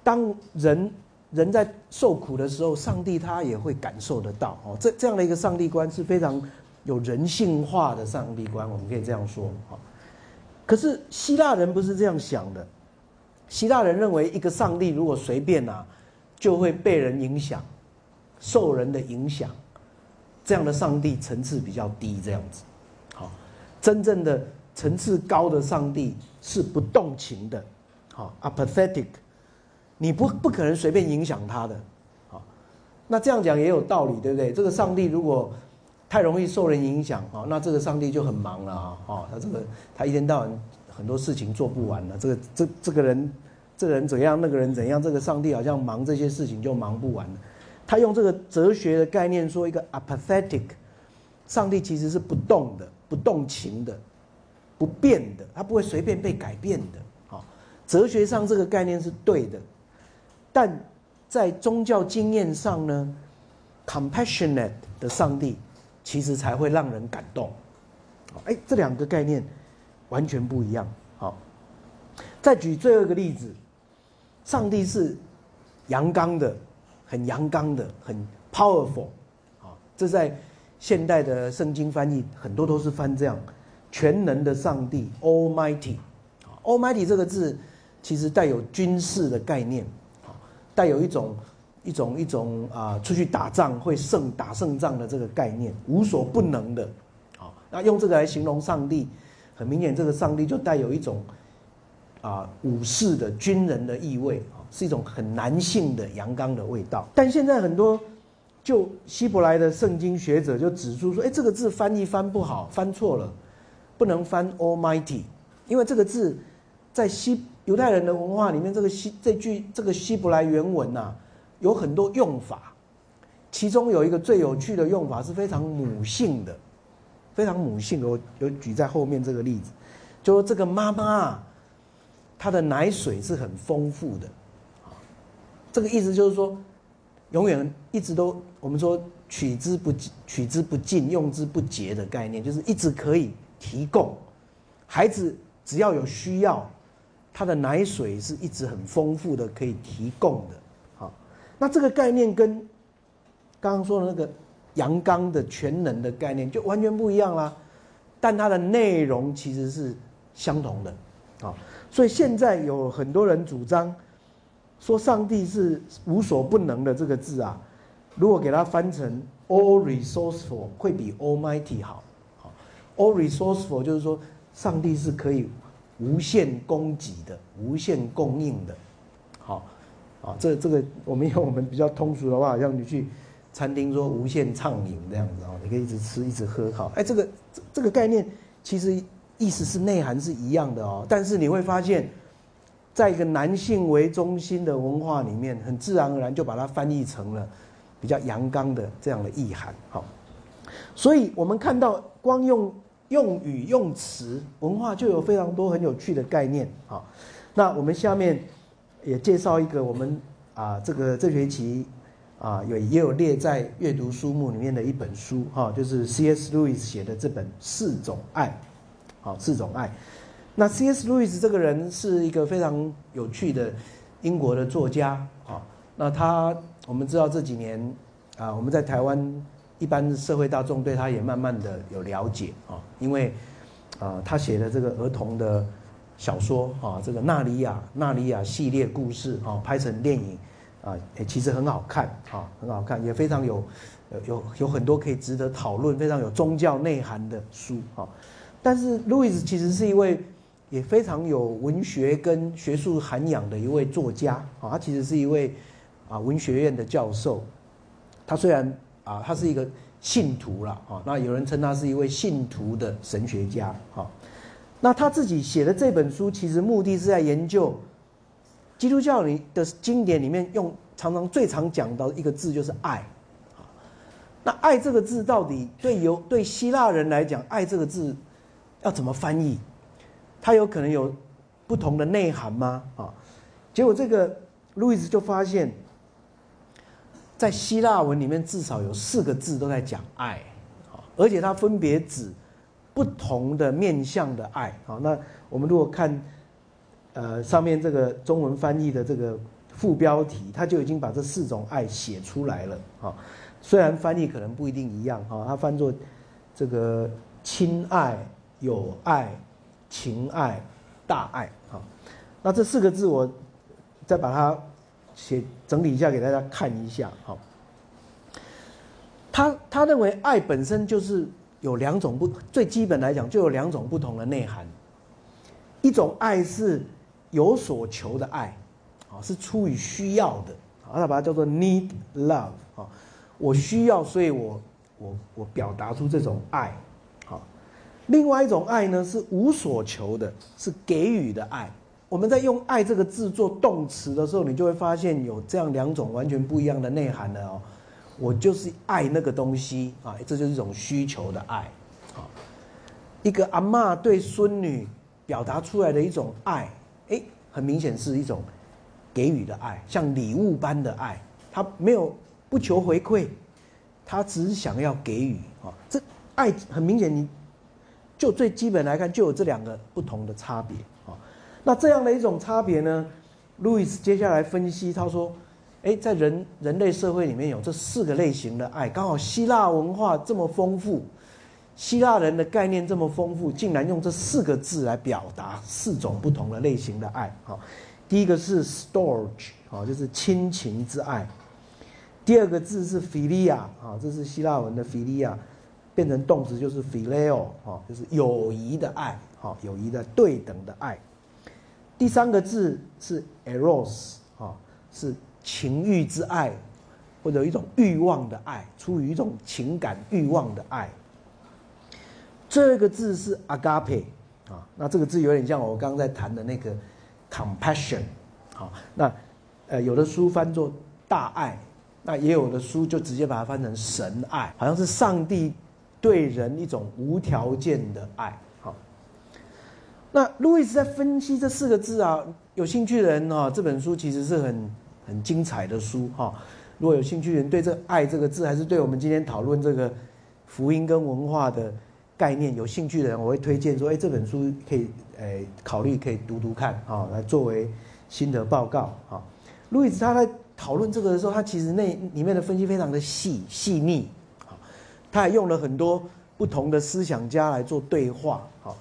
当人人在受苦的时候，上帝他也会感受得到哦。这这样的一个上帝观是非常有人性化的上帝观，我们可以这样说啊。可是希腊人不是这样想的，希腊人认为一个上帝如果随便啊，就会被人影响，受人的影响，这样的上帝层次比较低，这样子。好，真正的。层次高的上帝是不动情的，好，apathetic，你不不可能随便影响他的，好，那这样讲也有道理，对不对？这个上帝如果太容易受人影响，啊，那这个上帝就很忙了啊，哦，他这个他一天到晚很多事情做不完了，这个这这个人这个人怎样，那个人怎样，这个上帝好像忙这些事情就忙不完了。他用这个哲学的概念说，一个 apathetic，上帝其实是不动的，不动情的。不变的，他不会随便被改变的。好，哲学上这个概念是对的，但在宗教经验上呢，compassionate 的上帝其实才会让人感动。哎，这两个概念完全不一样。好，再举最后一个例子，上帝是阳刚的，很阳刚的，很 powerful。啊，这在现代的圣经翻译很多都是翻这样。全能的上帝，Almighty，Almighty 这个字其实带有军事的概念，啊带有一种一种一种啊，出去打仗会胜打胜仗的这个概念，无所不能的，啊，那用这个来形容上帝，很明显这个上帝就带有一种啊武士的军人的意味，啊，是一种很男性的阳刚的味道。但现在很多就希伯来的圣经学者就指出说，哎，这个字翻译翻不好，翻错了。不能翻 Almighty，因为这个字在希犹太人的文化里面，这个希这句这个希伯来原文呐，有很多用法，其中有一个最有趣的用法是非常母性的，非常母性的。我有举在后面这个例子，就说这个妈妈，她的奶水是很丰富的，这个意思就是说，永远一直都我们说取之不取之不尽，用之不竭的概念，就是一直可以。提供孩子只要有需要，他的奶水是一直很丰富的，可以提供的。好，那这个概念跟刚刚说的那个阳刚的全能的概念就完全不一样啦。但它的内容其实是相同的。啊，所以现在有很多人主张说上帝是无所不能的这个字啊，如果给它翻成 all resourceful，会比 almighty 好。All resourceful 就是说，上帝是可以无限供给的、无限供应的。好，啊，这这个我们用我们比较通俗的话，像你去餐厅说无限畅饮这样子哦，你可以一直吃一直喝好，哎，这个这这个概念其实意思是内涵是一样的哦，但是你会发现，在一个男性为中心的文化里面，很自然而然就把它翻译成了比较阳刚的这样的意涵，好，所以我们看到光用用语用词文化就有非常多很有趣的概念啊，那我们下面也介绍一个我们啊这个这学期。啊，有也有列在阅读书目里面的一本书哈，就是 C.S. Lewis 写的这本《四种爱》，好，四种爱。那 C.S. Lewis 这个人是一个非常有趣的英国的作家啊。那他我们知道这几年啊，我们在台湾一般社会大众对他也慢慢的有了解啊，因为啊，他写的这个儿童的小说啊，这个《纳里亚》《纳里亚》系列故事啊，拍成电影。啊，也其实很好看啊，很好看，也非常有，有有很多可以值得讨论、非常有宗教内涵的书啊。但是路易斯其实是一位也非常有文学跟学术涵养的一位作家啊。他其实是一位啊文学院的教授。他虽然啊，他是一个信徒了啊，那有人称他是一位信徒的神学家啊。那他自己写的这本书，其实目的是在研究。基督教里的经典里面用常常最常讲到一个字就是爱，那爱这个字到底对有对希腊人来讲，爱这个字要怎么翻译？它有可能有不同的内涵吗？啊，结果这个路易斯就发现，在希腊文里面至少有四个字都在讲爱，啊，而且它分别指不同的面向的爱，啊，那我们如果看。呃，上面这个中文翻译的这个副标题，他就已经把这四种爱写出来了啊。虽然翻译可能不一定一样啊，他翻作这个亲爱、友爱、情爱、大爱啊。那这四个字我再把它写整理一下给大家看一下哈。他他认为爱本身就是有两种不最基本来讲就有两种不同的内涵，一种爱是。有所求的爱，啊，是出于需要的，啊，他把它叫做 need love，啊，我需要，所以我我我表达出这种爱，另外一种爱呢是无所求的，是给予的爱。我们在用“爱”这个字做动词的时候，你就会发现有这样两种完全不一样的内涵的哦。我就是爱那个东西啊，这就是一种需求的爱，啊，一个阿妈对孙女表达出来的一种爱。哎，很明显是一种给予的爱，像礼物般的爱。他没有不求回馈，他只想要给予啊。这爱很明显，你就最基本来看，就有这两个不同的差别啊。那这样的一种差别呢，路易斯接下来分析，他说：，哎，在人人类社会里面有这四个类型的爱，刚好希腊文化这么丰富。希腊人的概念这么丰富，竟然用这四个字来表达四种不同的类型的爱。好，第一个是 storge，好，就是亲情之爱。第二个字是 philia，啊，这是希腊文的 philia，变成动词就是 phileo，啊，就是友谊的爱，好，友谊的对等的爱。第三个字是 eros，啊，是情欲之爱，或者一种欲望的爱，出于一种情感欲望的爱。这个字是 agape 啊，那这个字有点像我刚刚在谈的那个 compassion 好，那呃有的书翻作大爱，那也有的书就直接把它翻成神爱，好像是上帝对人一种无条件的爱。好，那路易斯在分析这四个字啊，有兴趣的人啊，这本书其实是很很精彩的书哈。如果有兴趣的人对这爱这个字，还是对我们今天讨论这个福音跟文化的。概念有兴趣的人，我会推荐说：哎，这本书可以，诶，考虑可以读读看啊，来作为心得报告啊。路易斯他在讨论这个的时候，他其实那里面的分析非常的细细腻，他还用了很多不同的思想家来做对话啊。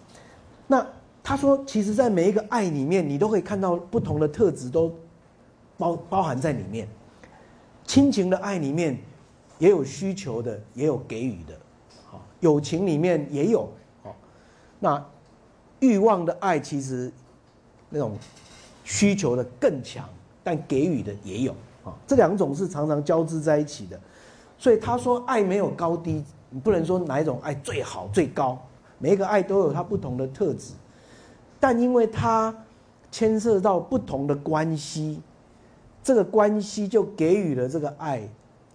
那他说，其实，在每一个爱里面，你都可以看到不同的特质都包包含在里面。亲情的爱里面，也有需求的，也有给予的。友情里面也有哦，那欲望的爱其实那种需求的更强，但给予的也有啊，这两种是常常交织在一起的。所以他说爱没有高低，你不能说哪一种爱最好最高，每一个爱都有它不同的特质，但因为它牵涉到不同的关系，这个关系就给予了这个爱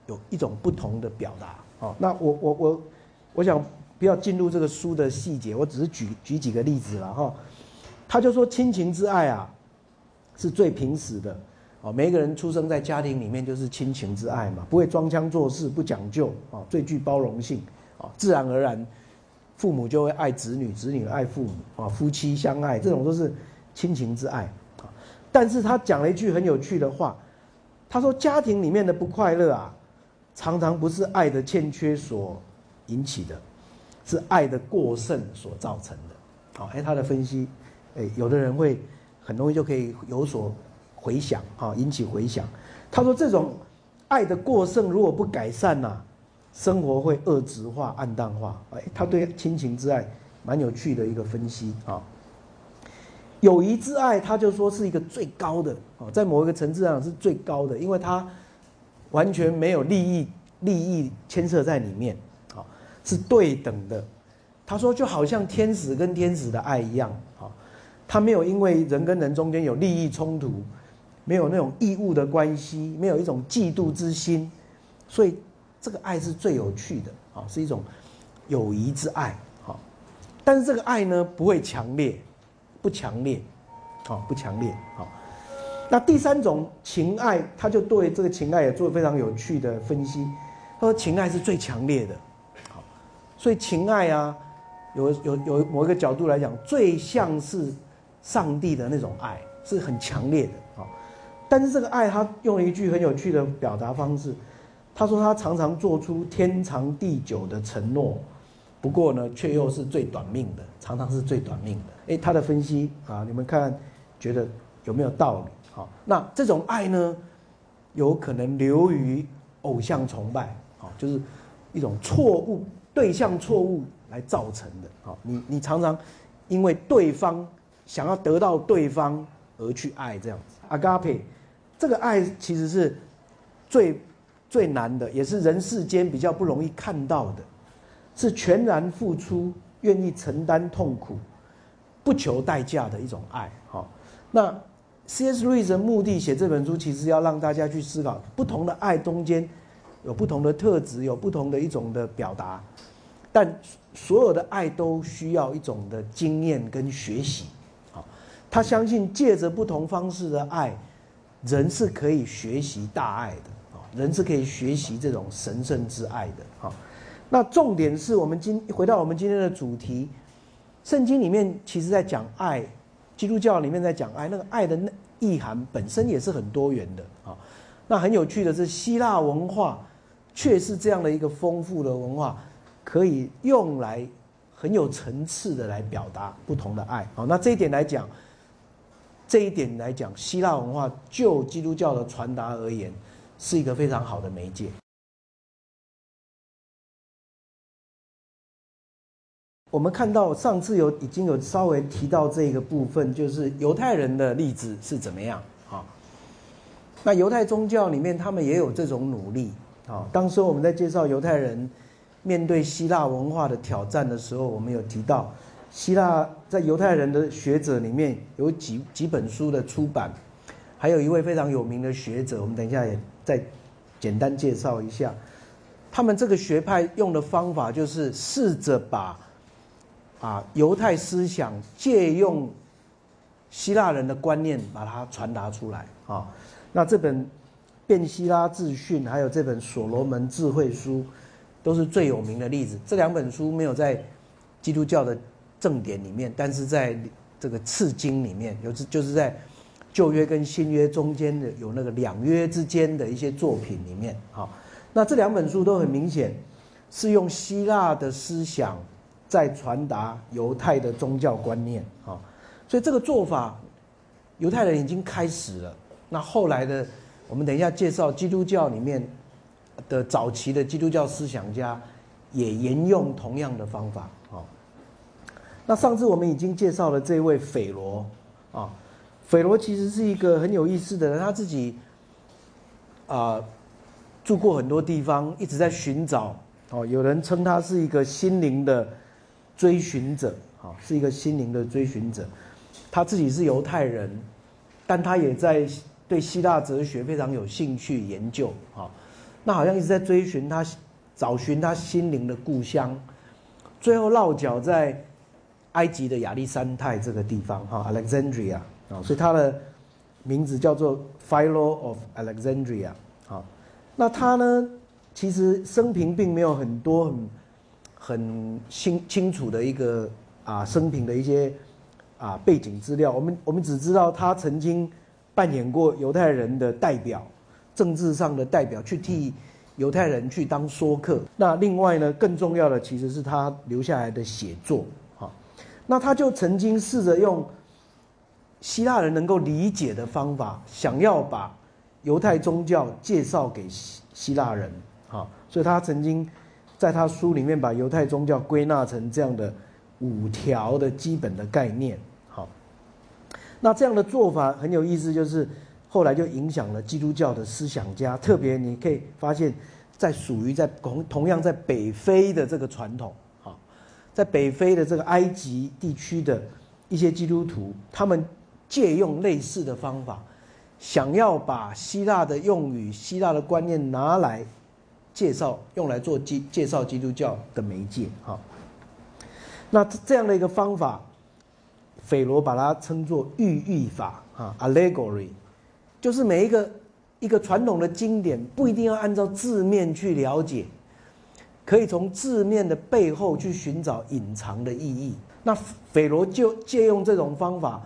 有一种不同的表达。好，那我我我我想不要进入这个书的细节，我只是举举几个例子了哈。他就说亲情之爱啊，是最平实的。哦，每一个人出生在家庭里面就是亲情之爱嘛，不会装腔作势，不讲究啊，最具包容性啊，自然而然，父母就会爱子女，子女爱父母啊，夫妻相爱，这种都是亲情之爱啊。但是他讲了一句很有趣的话，他说家庭里面的不快乐啊，常常不是爱的欠缺所引起的，是爱的过剩所造成的。好，哎，他的分析，哎，有的人会很容易就可以有所。回响啊，引起回响。他说：“这种爱的过剩，如果不改善呐，生活会恶质化、暗淡化。”哎，他对亲情之爱蛮有趣的一个分析啊。友谊之爱，他就说是一个最高的啊，在某一个层次上是最高的，因为他完全没有利益利益牵涉在里面啊，是对等的。他说，就好像天使跟天使的爱一样啊，他没有因为人跟人中间有利益冲突。没有那种义务的关系，没有一种嫉妒之心，所以这个爱是最有趣的啊，是一种友谊之爱啊。但是这个爱呢，不会强烈，不强烈，啊，不强烈啊。那第三种情爱，他就对这个情爱也做非常有趣的分析。他说情爱是最强烈的，好，所以情爱啊，有有有某一个角度来讲，最像是上帝的那种爱，是很强烈的。但是这个爱，他用了一句很有趣的表达方式。他说他常常做出天长地久的承诺，不过呢，却又是最短命的，常常是最短命的。诶，他的分析啊，你们看，觉得有没有道理？好，那这种爱呢，有可能流于偶像崇拜，好，就是一种错误对象错误来造成的。好，你你常常因为对方想要得到对方而去爱这样子，agape。这个爱其实是最最难的，也是人世间比较不容易看到的，是全然付出、愿意承担痛苦、不求代价的一种爱。好，那 C.S. 路易的目的写这本书，其实要让大家去思考，不同的爱中间有不同的特质，有不同的一种的表达，但所有的爱都需要一种的经验跟学习。好，他相信借着不同方式的爱。人是可以学习大爱的啊，人是可以学习这种神圣之爱的啊。那重点是我们今回到我们今天的主题，圣经里面其实在讲爱，基督教里面在讲爱，那个爱的意涵本身也是很多元的啊。那很有趣的是，希腊文化却是这样的一个丰富的文化，可以用来很有层次的来表达不同的爱。好，那这一点来讲。这一点来讲，希腊文化就基督教的传达而言，是一个非常好的媒介。我们看到上次有已经有稍微提到这个部分，就是犹太人的例子是怎么样啊？那犹太宗教里面，他们也有这种努力啊。当时我们在介绍犹太人面对希腊文化的挑战的时候，我们有提到。希腊在犹太人的学者里面有几几本书的出版，还有一位非常有名的学者，我们等一下也再简单介绍一下。他们这个学派用的方法就是试着把啊犹太思想借用希腊人的观念，把它传达出来啊。那这本《变希拉自训》还有这本《所罗门智慧书》，都是最有名的例子。这两本书没有在基督教的。正典里面，但是在这个次经里面，有就是在旧约跟新约中间的有那个两约之间的一些作品里面，好，那这两本书都很明显是用希腊的思想在传达犹太的宗教观念，啊，所以这个做法犹太人已经开始了。那后来的，我们等一下介绍基督教里面的早期的基督教思想家也沿用同样的方法。那上次我们已经介绍了这位斐罗，啊，斐罗其实是一个很有意思的人，他自己啊住过很多地方，一直在寻找。哦，有人称他是一个心灵的追寻者，啊，是一个心灵的追寻者。他自己是犹太人，但他也在对希腊哲学非常有兴趣研究，啊，那好像一直在追寻他，找寻他心灵的故乡，最后落脚在埃及的亚历山泰这个地方，哈，Alexandria，啊，所以他的名字叫做 Philo of Alexandria，啊，那他呢？其实生平并没有很多很很清清楚的一个啊生平的一些啊背景资料，我们我们只知道他曾经扮演过犹太人的代表，政治上的代表，去替犹太人去当说客。那另外呢，更重要的其实是他留下来的写作，那他就曾经试着用希腊人能够理解的方法，想要把犹太宗教介绍给希希腊人。好，所以他曾经在他书里面把犹太宗教归纳成这样的五条的基本的概念。好，那这样的做法很有意思，就是后来就影响了基督教的思想家，特别你可以发现，在属于在同同样在北非的这个传统，在北非的这个埃及地区的一些基督徒，他们借用类似的方法，想要把希腊的用语、希腊的观念拿来。介绍用来做基介绍基督教的媒介哈，那这样的一个方法，斐罗把它称作寓意法啊，allegory，就是每一个一个传统的经典不一定要按照字面去了解，可以从字面的背后去寻找隐藏的意义。那斐罗就借用这种方法，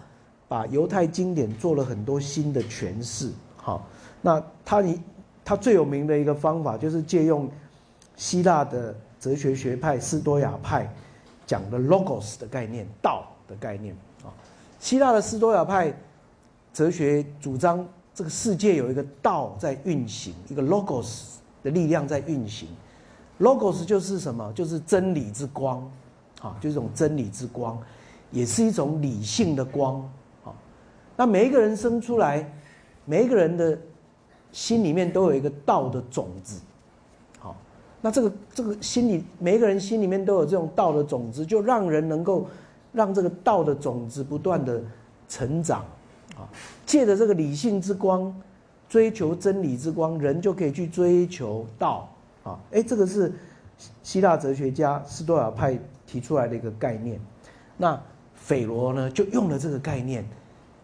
把犹太经典做了很多新的诠释。好，那他你。他最有名的一个方法，就是借用希腊的哲学学派斯多亚派讲的 logos 的概念，道的概念啊。希腊的斯多亚派哲学主张这个世界有一个道在运行，一个 logos 的力量在运行。Logos 就是什么？就是真理之光，啊，就是一种真理之光，也是一种理性的光啊。那每一个人生出来，每一个人的。心里面都有一个道的种子，好，那这个这个心里每一个人心里面都有这种道的种子，就让人能够让这个道的种子不断的成长，啊，借着这个理性之光，追求真理之光，人就可以去追求道，啊，哎，这个是希腊哲学家斯多亚派提出来的一个概念，那斐罗呢就用了这个概念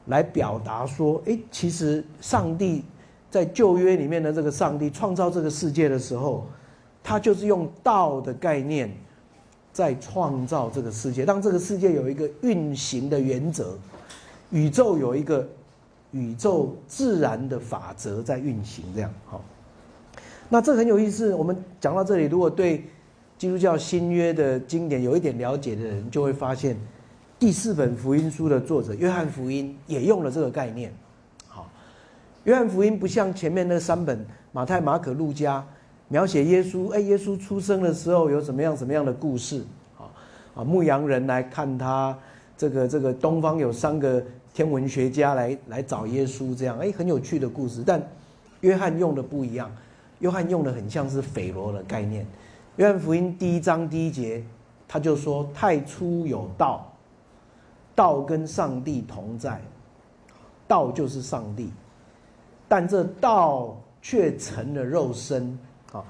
来表达说，哎，其实上帝。在旧约里面的这个上帝创造这个世界的时候，他就是用道的概念在创造这个世界，让这个世界有一个运行的原则，宇宙有一个宇宙自然的法则在运行。这样好，那这很有意思。我们讲到这里，如果对基督教新约的经典有一点了解的人，就会发现第四本福音书的作者约翰福音也用了这个概念。好约翰福音不像前面那三本马太、马可、路加，描写耶稣。哎，耶稣出生的时候有什么样什么样的故事？啊啊，牧羊人来看他，这个这个东方有三个天文学家来来找耶稣，这样哎，很有趣的故事。但约翰用的不一样，约翰用的很像是斐罗的概念。约翰福音第一章第一节，他就说：“太初有道，道跟上帝同在，道就是上帝。”但这道却成了肉身，啊，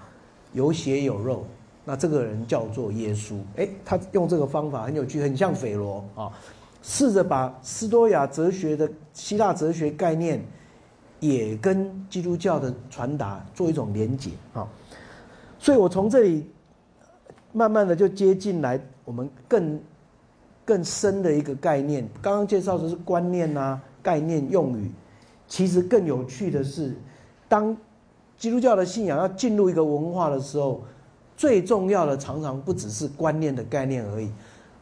有血有肉。那这个人叫做耶稣。哎，他用这个方法很有趣，很像斐罗啊，试着把斯多亚哲学的希腊哲学概念，也跟基督教的传达做一种连结啊。所以我从这里慢慢的就接进来，我们更更深的一个概念。刚刚介绍的是观念啊，概念用语。其实更有趣的是，当基督教的信仰要进入一个文化的时候，最重要的常常不只是观念的概念而已，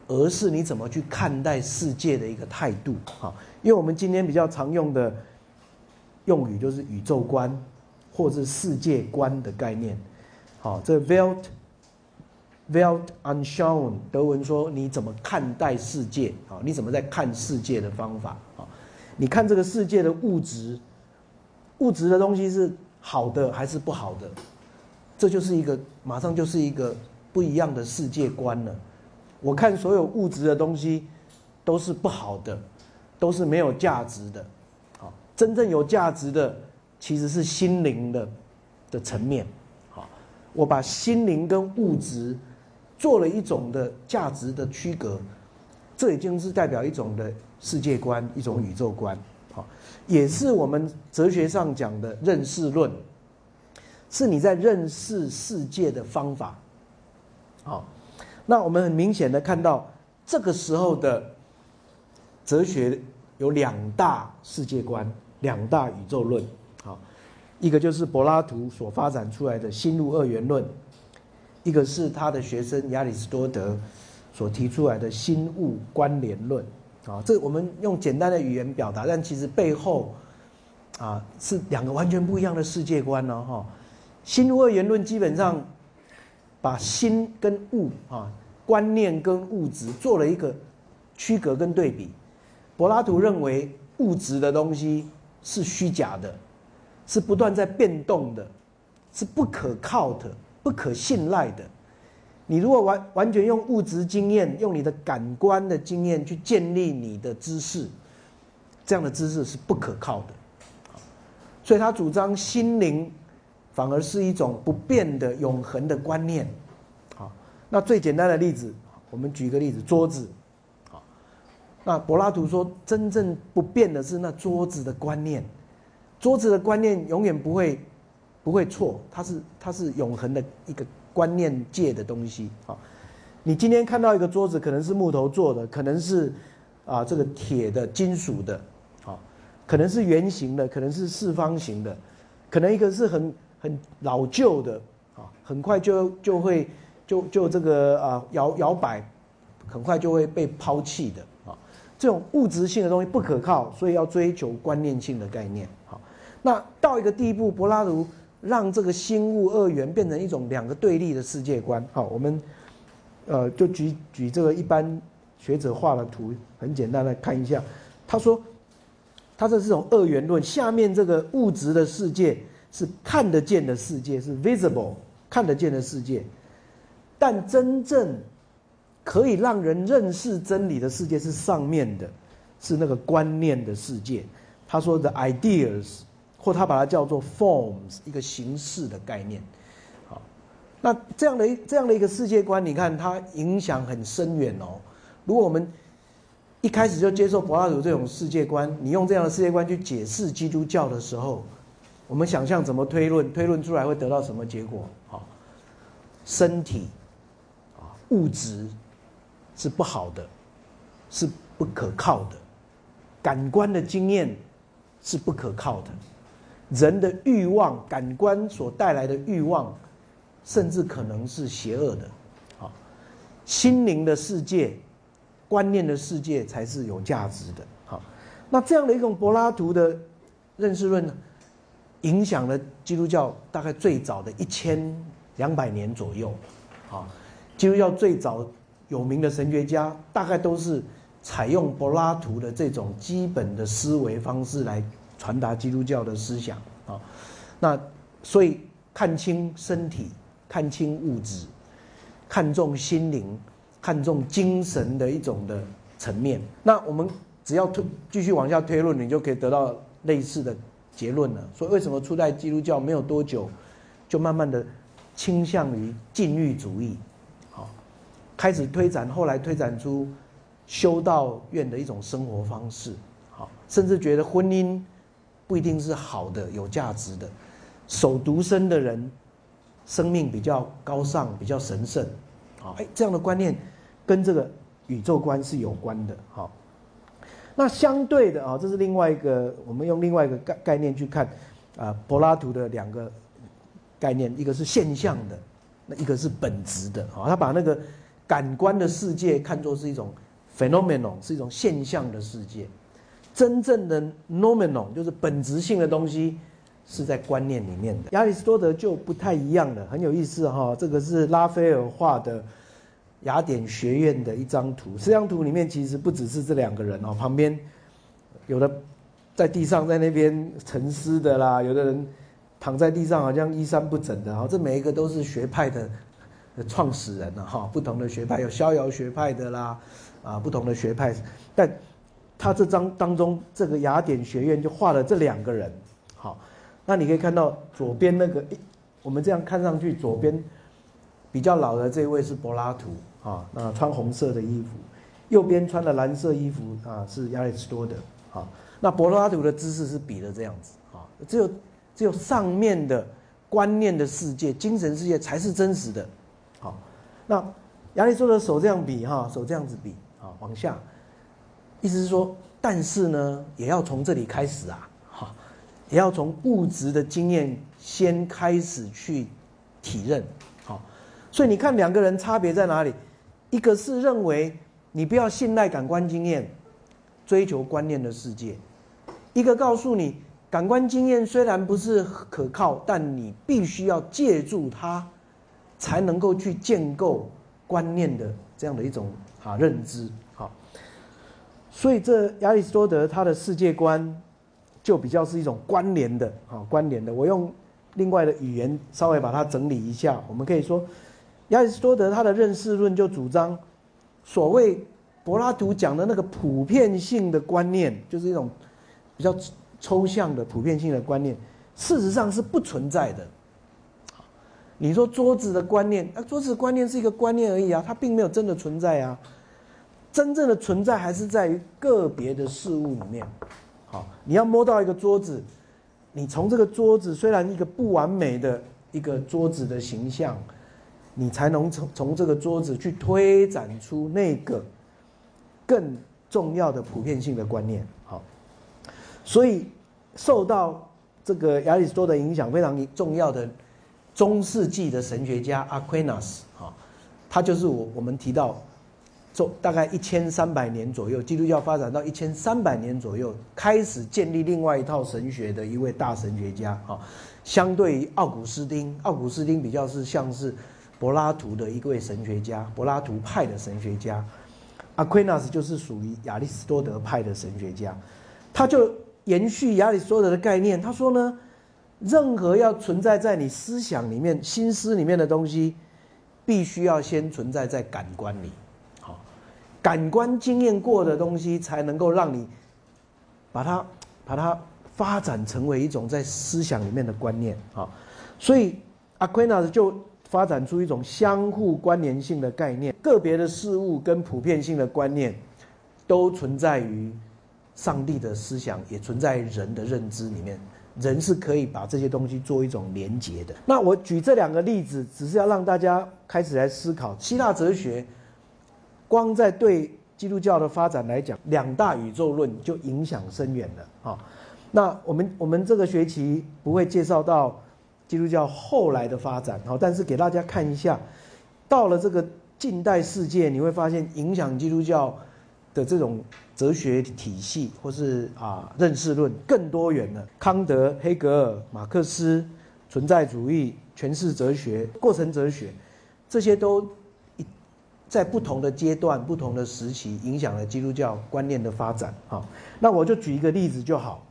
而是你怎么去看待世界的一个态度。哈，因为我们今天比较常用的用语就是宇宙观，或是世界观的概念。好，这 Welt Welt Anschauen，德文说你怎么看待世界？好，你怎么在看世界的方法？好。你看这个世界的物质，物质的东西是好的还是不好的？这就是一个马上就是一个不一样的世界观了。我看所有物质的东西都是不好的，都是没有价值的。真正有价值的其实是心灵的的层面。好，我把心灵跟物质做了一种的价值的区隔，这已经是代表一种的世界观，一种宇宙观。好，也是我们哲学上讲的认识论。是你在认识世界的方法，好，那我们很明显的看到，这个时候的哲学有两大世界观，两大宇宙论，好，一个就是柏拉图所发展出来的心物二元论，一个是他的学生亚里士多德所提出来的心物关联论，啊，这我们用简单的语言表达，但其实背后啊是两个完全不一样的世界观呢，哈。心物二元论基本上把心跟物啊，观念跟物质做了一个区隔跟对比。柏拉图认为物质的东西是虚假的，是不断在变动的，是不可靠的、不可信赖的。你如果完完全用物质经验、用你的感官的经验去建立你的知识，这样的知识是不可靠的。所以他主张心灵。反而是一种不变的永恒的观念，好，那最简单的例子，我们举一个例子，桌子，那柏拉图说，真正不变的是那桌子的观念，桌子的观念永远不会不会错，它是它是永恒的一个观念界的东西，啊，你今天看到一个桌子，可能是木头做的，可能是啊这个铁的、金属的，啊，可能是圆形的，可能是四方形的，可能一个是很。很老旧的啊，很快就就会就就这个啊摇摇摆，很快就会被抛弃的。这种物质性的东西不可靠，所以要追求观念性的概念。好，那到一个地步，柏拉图让这个心物二元变成一种两个对立的世界观。好，我们呃就举举这个一般学者画的图，很简单的看一下。他说，他这是种二元论，下面这个物质的世界。是看得见的世界，是 visible 看得见的世界，但真正可以让人认识真理的世界是上面的，是那个观念的世界。他说的 ideas，或他把它叫做 forms，一个形式的概念。好，那这样的这样的一个世界观，你看它影响很深远哦。如果我们一开始就接受柏拉图这种世界观，你用这样的世界观去解释基督教的时候，我们想象怎么推论，推论出来会得到什么结果？好，身体啊，物质是不好的，是不可靠的；感官的经验是不可靠的；人的欲望，感官所带来的欲望，甚至可能是邪恶的。好，心灵的世界、观念的世界才是有价值的。好，那这样的一种柏拉图的认识论呢？影响了基督教大概最早的一千两百年左右，好，基督教最早有名的神学家大概都是采用柏拉图的这种基本的思维方式来传达基督教的思想啊，那所以看清身体，看清物质，看重心灵，看重精神的一种的层面，那我们只要推继续往下推论，你就可以得到类似的。结论了，所以为什么初代基督教没有多久，就慢慢的倾向于禁欲主义，开始推展，后来推展出修道院的一种生活方式，好，甚至觉得婚姻不一定是好的、有价值的，守独身的人生命比较高尚、比较神圣，好，哎，这样的观念跟这个宇宙观是有关的，好。那相对的啊，这是另外一个，我们用另外一个概概念去看，啊，柏拉图的两个概念，一个是现象的，那一个是本质的啊。他把那个感官的世界看作是一种 phenomenon，是一种现象的世界。真正的 nomenon 就是本质性的东西，是在观念里面的。亚里士多德就不太一样了，很有意思哈。这个是拉斐尔画的。雅典学院的一张图，这张图里面其实不只是这两个人哦，旁边有的在地上在那边沉思的啦，有的人躺在地上好像衣衫不整的哈，这每一个都是学派的创始人了哈，不同的学派有逍遥学派的啦，啊，不同的学派，但他这张当中这个雅典学院就画了这两个人，好，那你可以看到左边那个，我们这样看上去左边比较老的这位是柏拉图啊，那穿红色的衣服。右边穿的蓝色衣服啊，是亚里士多德啊。那柏拉图的姿势是比的这样子啊。只有只有上面的观念的世界、精神世界才是真实的。那亚里士多德手这样比哈，手这样子比啊，往下，意思是说，但是呢，也要从这里开始啊，哈，也要从物质的经验先开始去体认。好，所以你看两个人差别在哪里？一个是认为。你不要信赖感官经验，追求观念的世界。一个告诉你，感官经验虽然不是可靠，但你必须要借助它，才能够去建构观念的这样的一种啊认知。好，所以这亚里士多德他的世界观就比较是一种关联的啊关联的。我用另外的语言稍微把它整理一下，我们可以说，亚里士多德他的认识论就主张。所谓柏拉图讲的那个普遍性的观念，就是一种比较抽象的普遍性的观念，事实上是不存在的。你说桌子的观念，啊，桌子观念是一个观念而已啊，它并没有真的存在啊。真正的存在还是在于个别的事物里面。好，你要摸到一个桌子，你从这个桌子虽然一个不完美的一个桌子的形象。你才能从从这个桌子去推展出那个更重要的普遍性的观念，好，所以受到这个亚里士多德影响非常重要的中世纪的神学家 Aquinas 啊，他就是我我们提到，中大概一千三百年左右，基督教发展到一千三百年左右，开始建立另外一套神学的一位大神学家啊，相对于奥古斯丁，奥古斯丁比较是像是。柏拉图的一位神学家，柏拉图派的神学家，Aquinas 就是属于亚里士多德派的神学家，他就延续亚里士多德的概念。他说呢，任何要存在在你思想里面、心思里面的东西，必须要先存在在感官里，好，感官经验过的东西，才能够让你把它把它发展成为一种在思想里面的观念啊。所以 Aquinas 就。发展出一种相互关联性的概念，个别的事物跟普遍性的观念，都存在于上帝的思想，也存在人的认知里面。人是可以把这些东西做一种连结的。那我举这两个例子，只是要让大家开始来思考希腊哲学。光在对基督教的发展来讲，两大宇宙论就影响深远了啊。那我们我们这个学期不会介绍到。基督教后来的发展，好，但是给大家看一下，到了这个近代世界，你会发现影响基督教的这种哲学体系，或是啊认识论更多元了。康德、黑格尔、马克思、存在主义、诠释哲学、过程哲学，这些都在不同的阶段、不同的时期，影响了基督教观念的发展。哈，那我就举一个例子就好，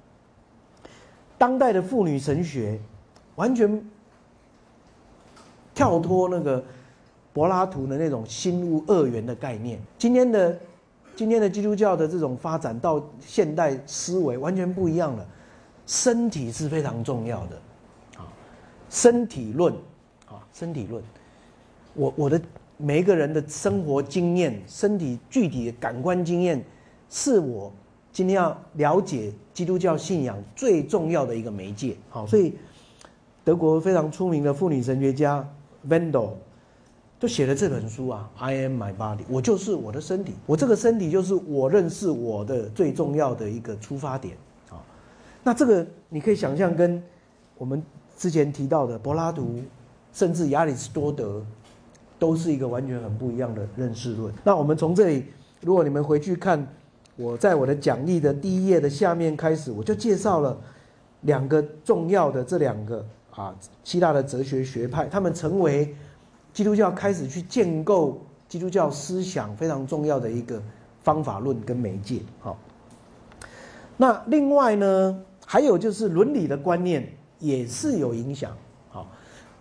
当代的妇女神学。完全跳脱那个柏拉图的那种心物二元的概念。今天的今天的基督教的这种发展到现代思维完全不一样了。身体是非常重要的，啊，身体论，啊，身体论。我我的每一个人的生活经验、身体具体的感官经验，是我今天要了解基督教信仰最重要的一个媒介。好，所以。德国非常出名的妇女神学家 Vendel 就写了这本书啊，I am my body，我就是我的身体，我这个身体就是我认识我的最重要的一个出发点啊。那这个你可以想象，跟我们之前提到的柏拉图，甚至亚里士多德，都是一个完全很不一样的认识论。那我们从这里，如果你们回去看我在我的讲义的第一页的下面开始，我就介绍了两个重要的这两个。啊，希腊的哲学学派，他们成为基督教开始去建构基督教思想非常重要的一个方法论跟媒介。好，那另外呢，还有就是伦理的观念也是有影响。好，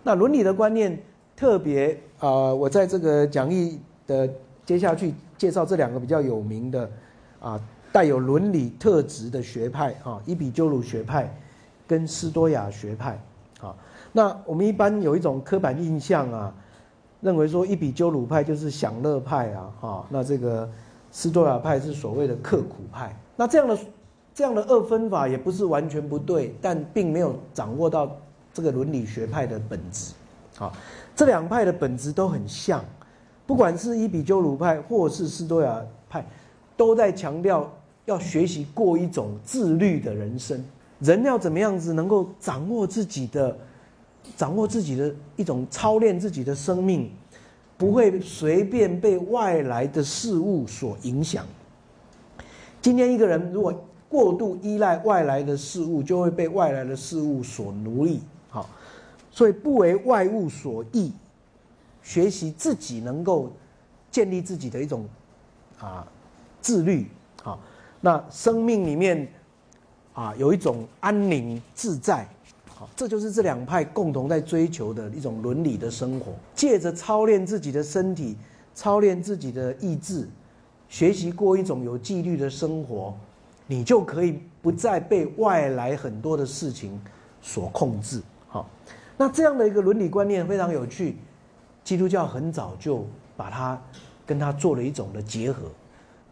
那伦理的观念特别啊，我在这个讲义的接下去介绍这两个比较有名的啊，带有伦理特质的学派啊，伊比鸠鲁学派跟斯多亚学派。好，那我们一般有一种刻板印象啊，认为说伊比鸠鲁派就是享乐派啊，哈，那这个斯多亚派是所谓的刻苦派。那这样的。这样的二分法也不是完全不对，但并没有掌握到这个伦理学派的本质。啊，这两派的本质都很像，不管是伊比鸠鲁派或是斯多亚派，都在强调要学习过一种自律的人生。人要怎么样子能够掌握自己的，掌握自己的一种操练自己的生命，不会随便被外来的事物所影响。今天一个人如果过度依赖外来的事物，就会被外来的事物所奴役。好，所以不为外物所役，学习自己能够建立自己的一种啊自律。好，那生命里面啊有一种安宁自在。好，这就是这两派共同在追求的一种伦理的生活。借着操练自己的身体，操练自己的意志，学习过一种有纪律的生活。你就可以不再被外来很多的事情所控制，好，那这样的一个伦理观念非常有趣，基督教很早就把它跟它做了一种的结合。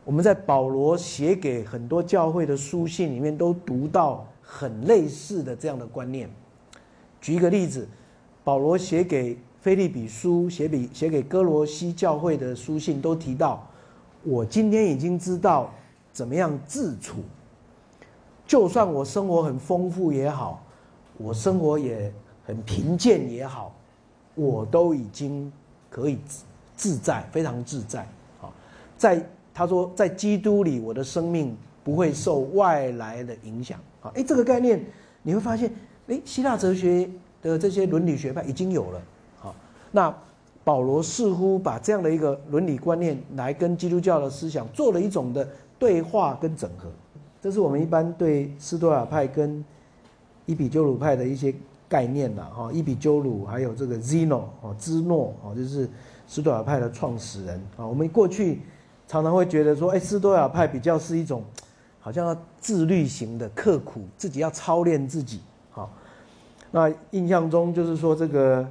我们在保罗写给很多教会的书信里面都读到很类似的这样的观念。举一个例子，保罗写给菲利比书、写给写给哥罗西教会的书信都提到，我今天已经知道。怎么样自处？就算我生活很丰富也好，我生活也很贫贱也好，我都已经可以自在，非常自在。好，在他说，在基督里，我的生命不会受外来的影响。啊，哎，这个概念你会发现，哎，希腊哲学的这些伦理学派已经有了。好，那保罗似乎把这样的一个伦理观念来跟基督教的思想做了一种的。对话跟整合，这是我们一般对斯多亚派跟伊比鸠鲁派的一些概念呐。哈，伊比鸠鲁还有这个 Zeno 哦，芝诺哦，就是斯多亚派的创始人啊。我们过去常常会觉得说，哎，斯多亚派比较是一种好像自律型的、刻苦，自己要操练自己。好，那印象中就是说这个，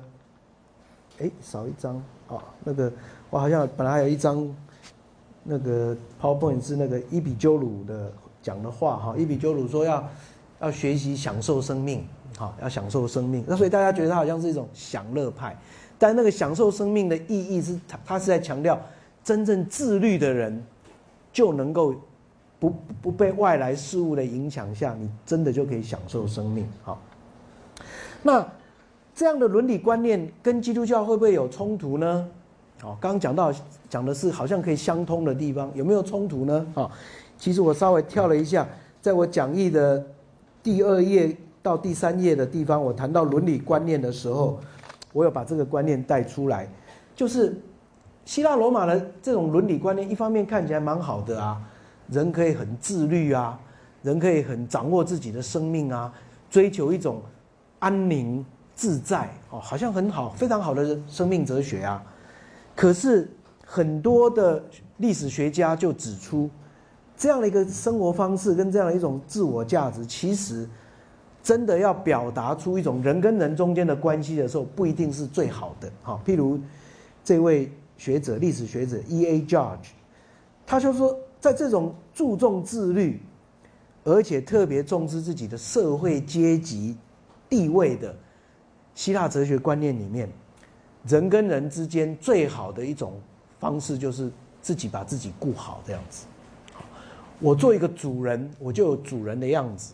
哎，少一张啊，那个我好像本来还有一张。那个 PowerPoint 是那个伊比鸠鲁的讲的话哈，伊比鸠鲁说要要学习享受生命，好，要享受生命。那所以大家觉得他好像是一种享乐派，但那个享受生命的意义是他他是在强调，真正自律的人就能够不不被外来事物的影响下，你真的就可以享受生命。好，那这样的伦理观念跟基督教会不会有冲突呢？好，刚刚讲到讲的是好像可以相通的地方，有没有冲突呢？啊，其实我稍微跳了一下，在我讲义的第二页到第三页的地方，我谈到伦理观念的时候，我有把这个观念带出来，就是希腊罗马的这种伦理观念，一方面看起来蛮好的啊，人可以很自律啊，人可以很掌握自己的生命啊，追求一种安宁自在哦，好像很好，非常好的生命哲学啊。可是很多的历史学家就指出，这样的一个生活方式跟这样的一种自我价值，其实真的要表达出一种人跟人中间的关系的时候，不一定是最好的。哈，譬如这位学者，历史学者 E. A. Judge，他就说，在这种注重自律，而且特别重视自己的社会阶级地位的希腊哲学观念里面。人跟人之间最好的一种方式，就是自己把自己顾好这样子。我做一个主人，我就有主人的样子；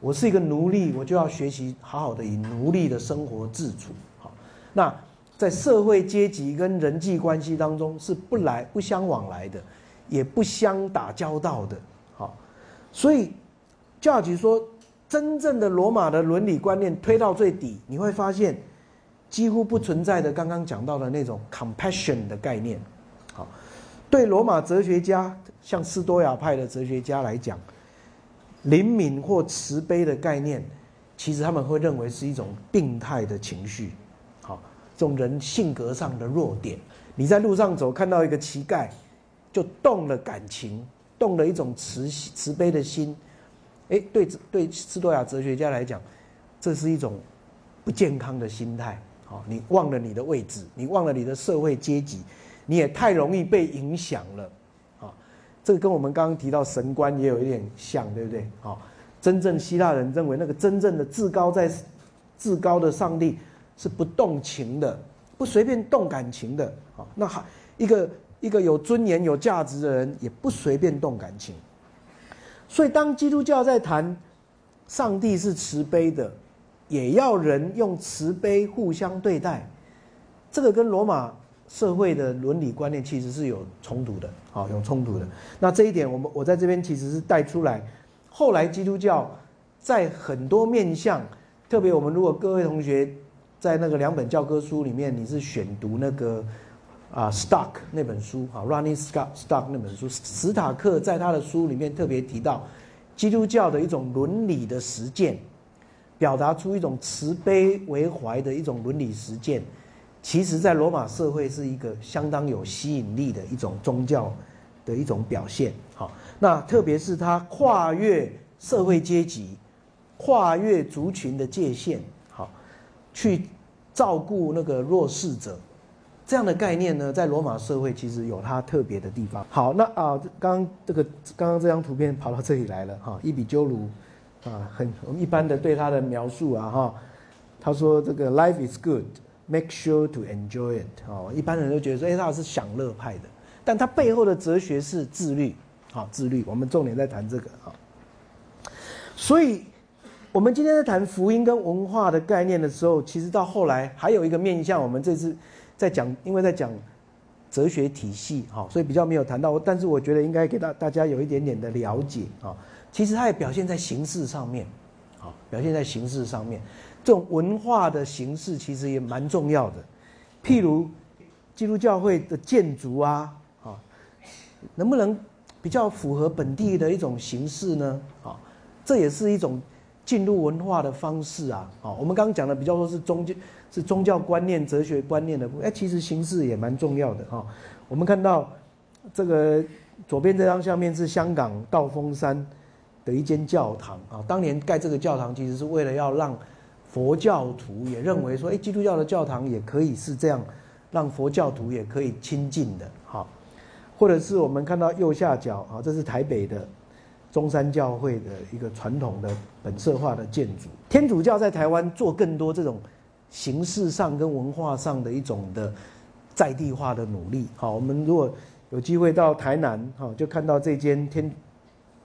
我是一个奴隶，我就要学习好好的以奴隶的生活自处。好，那在社会阶级跟人际关系当中是不来不相往来的，也不相打交道的。好，所以教举说，真正的罗马的伦理观念推到最底，你会发现。几乎不存在的，刚刚讲到的那种 compassion 的概念，好，对罗马哲学家，像斯多亚派的哲学家来讲，灵敏或慈悲的概念，其实他们会认为是一种病态的情绪，好，这种人性格上的弱点。你在路上走，看到一个乞丐，就动了感情，动了一种慈慈悲的心。哎，对对，斯多亚哲学家来讲，这是一种不健康的心态。好，你忘了你的位置，你忘了你的社会阶级，你也太容易被影响了。啊，这个跟我们刚刚提到神官也有一点像，对不对？啊，真正希腊人认为那个真正的至高在至高的上帝是不动情的，不随便动感情的。啊，那还一个一个有尊严、有价值的人也不随便动感情。所以，当基督教在谈上帝是慈悲的，也要人用慈悲互相对待，这个跟罗马社会的伦理观念其实是有冲突的，好，有冲突的。那这一点，我们我在这边其实是带出来。后来基督教在很多面向，特别我们如果各位同学在那个两本教科书里面，你是选读那个。啊，Stock 那本书，啊 r u n n i n g Stock Stock 那本书，史塔克在他的书里面特别提到，基督教的一种伦理的实践，表达出一种慈悲为怀的一种伦理实践，其实在罗马社会是一个相当有吸引力的一种宗教的一种表现。好，那特别是他跨越社会阶级，跨越族群的界限，好，去照顾那个弱势者。这样的概念呢，在罗马社会其实有它特别的地方。好，那啊，刚刚这个刚刚这张图片跑到这里来了哈，伊比鸠鲁啊，很我们一般的对他的描述啊哈，他说这个 life is good，make sure to enjoy it 哦，一般人都觉得说，哎，他是享乐派的，但他背后的哲学是自律，好，自律，我们重点在谈这个啊。所以，我们今天在谈福音跟文化的概念的时候，其实到后来还有一个面向，我们这次。在讲，因为在讲哲学体系，哈，所以比较没有谈到。但是我觉得应该给大大家有一点点的了解啊。其实它也表现在形式上面，啊，表现在形式上面。这种文化的形式其实也蛮重要的。譬如基督教会的建筑啊，啊，能不能比较符合本地的一种形式呢？啊，这也是一种进入文化的方式啊。啊，我们刚刚讲的比较说是中间。是宗教观念、哲学观念的部分。哎，其实形式也蛮重要的哈。我们看到这个左边这张相片是香港道风山的一间教堂啊。当年盖这个教堂，其实是为了要让佛教徒也认为说，哎，基督教的教堂也可以是这样，让佛教徒也可以亲近的哈。或者是我们看到右下角啊，这是台北的中山教会的一个传统的本色化的建筑。天主教在台湾做更多这种。形式上跟文化上的一种的在地化的努力，好，我们如果有机会到台南，哈，就看到这间天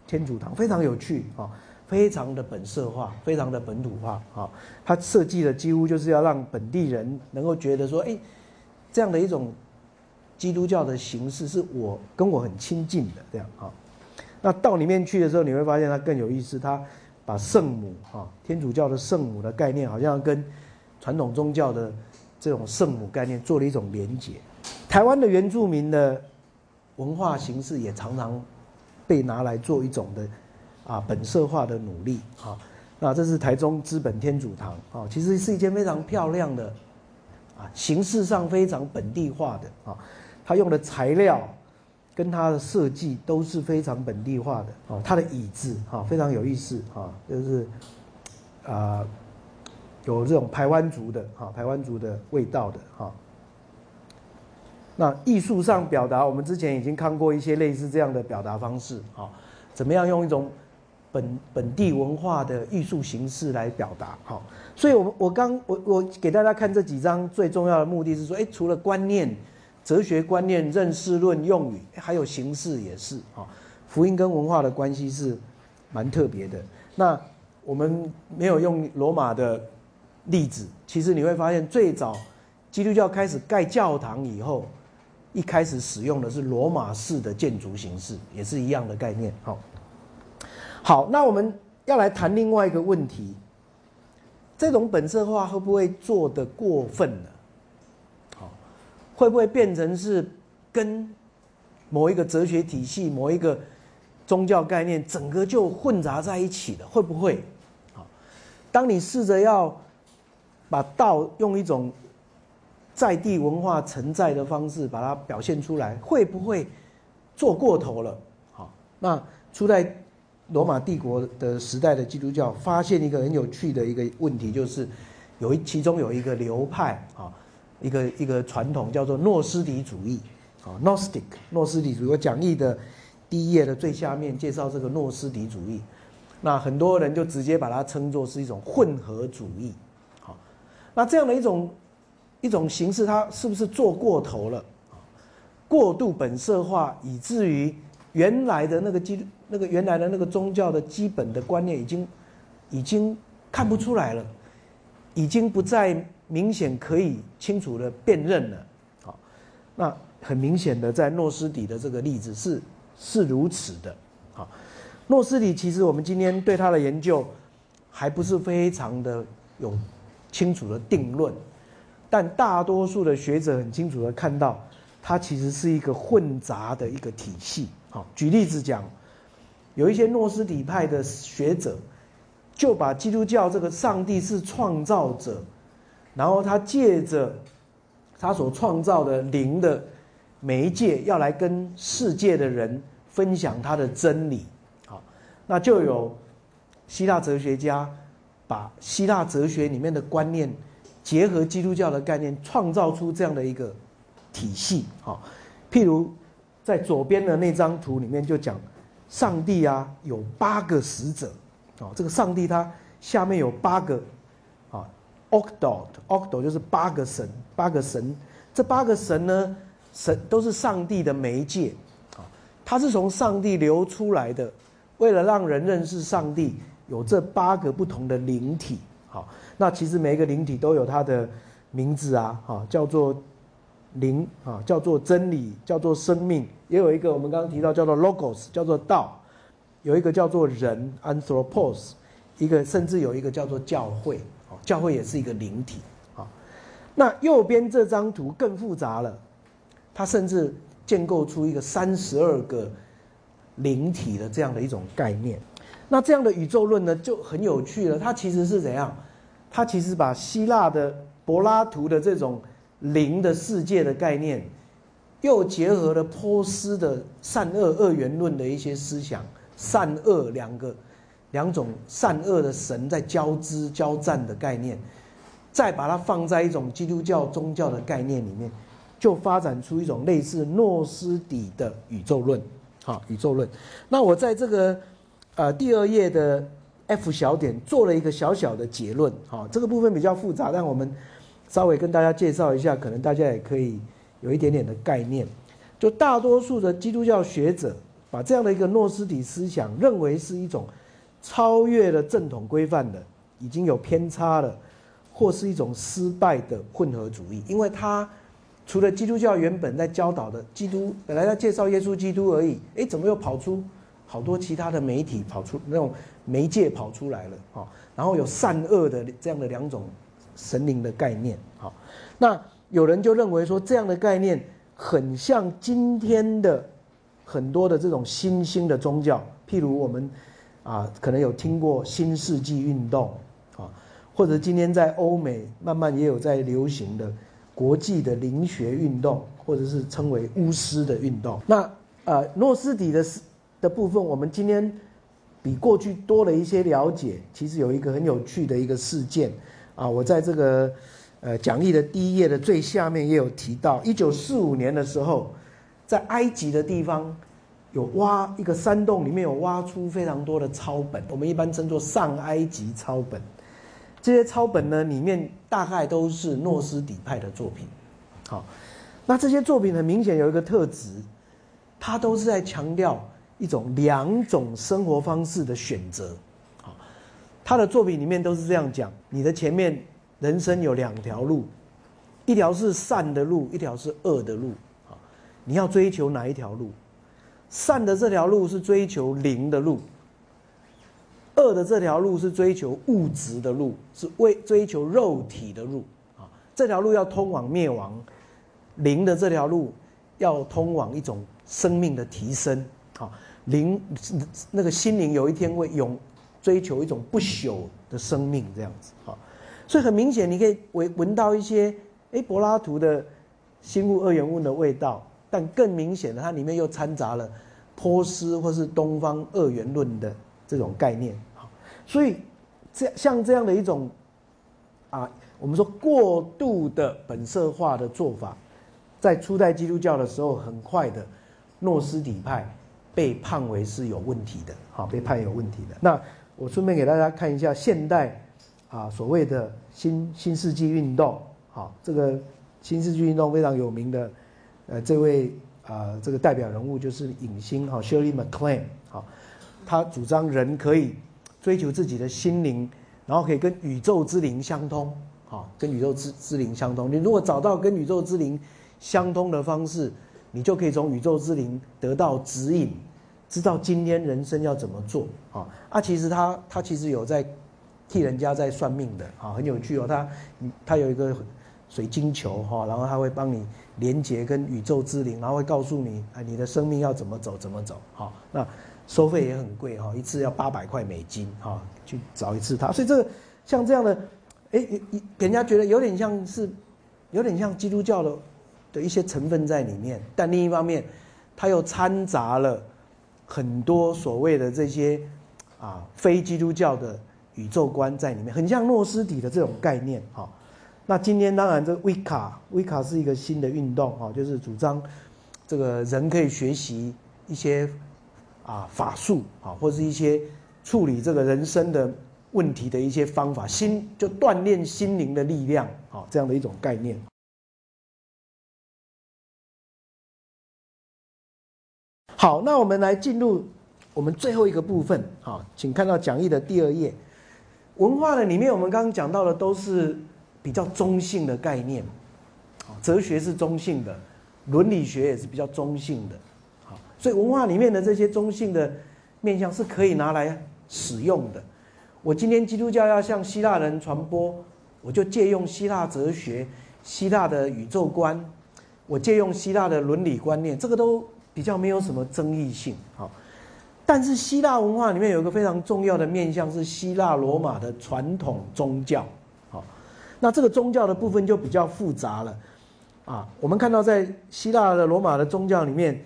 天主堂非常有趣，哈，非常的本色化，非常的本土化，哈，它设计的几乎就是要让本地人能够觉得说，哎，这样的一种基督教的形式是我跟我很亲近的，这样，哈，那到里面去的时候，你会发现它更有意思，它把圣母，哈，天主教的圣母的概念，好像跟传统宗教的这种圣母概念做了一种连结，台湾的原住民的文化形式也常常被拿来做一种的啊本色化的努力啊。那这是台中资本天主堂啊，其实是一间非常漂亮的啊，形式上非常本地化的啊，它用的材料跟它的设计都是非常本地化的啊，它的椅子啊非常有意思啊，就是啊。有这种台湾族的哈，台湾族的味道的哈。那艺术上表达，我们之前已经看过一些类似这样的表达方式啊，怎么样用一种本本地文化的艺术形式来表达哈？所以，我我刚我我给大家看这几张，最重要的目的是说，哎，除了观念、哲学观念、认识论用语，还有形式也是啊。福音跟文化的关系是蛮特别的。那我们没有用罗马的。例子，其实你会发现，最早基督教开始盖教堂以后，一开始使用的是罗马式的建筑形式，也是一样的概念。好，好，那我们要来谈另外一个问题：这种本色化会不会做的过分了？好，会不会变成是跟某一个哲学体系、某一个宗教概念整个就混杂在一起了，会不会？好，当你试着要把道用一种在地文化存在的方式把它表现出来，会不会做过头了？好，那初代罗马帝国的时代的基督教发现一个很有趣的一个问题，就是有一其中有一个流派啊，一个一个传统叫做诺斯底主义啊，Gnostic 诺斯底主义。我讲义的。第一页的最下面介绍这个诺斯底主义，那很多人就直接把它称作是一种混合主义。那这样的一种一种形式，它是不是做过头了？过度本色化，以至于原来的那个基那个原来的那个宗教的基本的观念已经已经看不出来了，已经不再明显可以清楚的辨认了。好，那很明显的在诺斯底的这个例子是。是如此的，好，诺斯底其实我们今天对他的研究还不是非常的有清楚的定论，但大多数的学者很清楚的看到，它其实是一个混杂的一个体系。好，举例子讲，有一些诺斯底派的学者就把基督教这个上帝是创造者，然后他借着他所创造的灵的。媒介要来跟世界的人分享他的真理，好，那就有希腊哲学家把希腊哲学里面的观念结合基督教的概念，创造出这样的一个体系，好，譬如在左边的那张图里面就讲，上帝啊有八个使者，哦，这个上帝他下面有八个，啊，octot，octot 就是八个神，八个神，这八个神呢？神都是上帝的媒介，啊，他是从上帝流出来的。为了让人认识上帝，有这八个不同的灵体，好，那其实每一个灵体都有它的名字啊，哈，叫做灵啊，叫做真理，叫做生命，也有一个我们刚刚提到叫做 logos，叫做道，有一个叫做人 anthropos，一个甚至有一个叫做教会，哦，教会也是一个灵体，啊，那右边这张图更复杂了。它甚至建构出一个三十二个灵体的这样的一种概念，那这样的宇宙论呢就很有趣了。它其实是怎样？它其实把希腊的柏拉图的这种灵的世界的概念，又结合了波斯的善恶二元论的一些思想，善恶两个两种善恶的神在交织交战的概念，再把它放在一种基督教宗教的概念里面。就发展出一种类似诺斯底的宇宙论，好，宇宙论。那我在这个呃第二页的 F 小点做了一个小小的结论，好，这个部分比较复杂，但我们稍微跟大家介绍一下，可能大家也可以有一点点的概念。就大多数的基督教学者把这样的一个诺斯底思想认为是一种超越了正统规范的，已经有偏差了，或是一种失败的混合主义，因为它。除了基督教原本在教导的基督，本来在介绍耶稣基督而已，哎，怎么又跑出好多其他的媒体跑出那种媒介跑出来了？哈，然后有善恶的这样的两种神灵的概念，好，那有人就认为说这样的概念很像今天的很多的这种新兴的宗教，譬如我们啊可能有听过新世纪运动，啊，或者今天在欧美慢慢也有在流行的。国际的灵学运动，或者是称为巫师的运动。那呃，诺斯底的的部分，我们今天比过去多了一些了解。其实有一个很有趣的一个事件啊，我在这个呃讲义的第一页的最下面也有提到。一九四五年的时候，在埃及的地方有挖一个山洞，里面有挖出非常多的抄本，我们一般称作上埃及抄本。这些抄本呢，里面大概都是诺斯底派的作品。好，那这些作品很明显有一个特质，它都是在强调一种两种生活方式的选择。啊，他的作品里面都是这样讲：你的前面人生有两条路，一条是善的路，一条是恶的路。啊，你要追求哪一条路？善的这条路是追求灵的路。恶的这条路是追求物质的路，是为追求肉体的路啊！这条路要通往灭亡，灵的这条路要通往一种生命的提升！灵那个心灵有一天会永追求一种不朽的生命这样子哈，所以很明显你可以闻闻到一些哎柏拉图的心物二元论的味道，但更明显的它里面又掺杂了波斯或是东方二元论的这种概念啊，所以这像这样的一种啊，我们说过度的本色化的做法，在初代基督教的时候，很快的诺斯底派被判为是有问题的，好，被判有问题的那。我顺便给大家看一下现代啊所谓的新新世纪运动，好，这个新世纪运动非常有名的，呃，这位啊这个代表人物就是影星哈 Shirley MacLaine，好，他主张人可以追求自己的心灵，然后可以跟宇宙之灵相通，好，跟宇宙之之灵相通。你如果找到跟宇宙之灵相通的方式，你就可以从宇宙之灵得到指引。知道今天人生要怎么做啊？啊，其实他他其实有在替人家在算命的啊，很有趣哦。他他有一个水晶球哈，然后他会帮你连接跟宇宙之灵，然后会告诉你啊，你的生命要怎么走怎么走哈。那收费也很贵哈，一次要八百块美金哈，去找一次他。所以这个像这样的，哎，给人家觉得有点像是有点像基督教的的一些成分在里面，但另一方面，它又掺杂了。很多所谓的这些啊非基督教的宇宙观在里面，很像诺斯底的这种概念哈。那今天当然这维卡维卡是一个新的运动哈，就是主张这个人可以学习一些啊法术啊，或是一些处理这个人生的问题的一些方法，心就锻炼心灵的力量啊，这样的一种概念。好，那我们来进入我们最后一个部分。好，请看到讲义的第二页。文化的里面，我们刚刚讲到的都是比较中性的概念。哲学是中性的，伦理学也是比较中性的。好，所以文化里面的这些中性的面向是可以拿来使用的。我今天基督教要向希腊人传播，我就借用希腊哲学、希腊的宇宙观，我借用希腊的伦理观念，这个都。比较没有什么争议性，好，但是希腊文化里面有一个非常重要的面向是希腊罗马的传统宗教，好，那这个宗教的部分就比较复杂了，啊，我们看到在希腊的罗马的宗教里面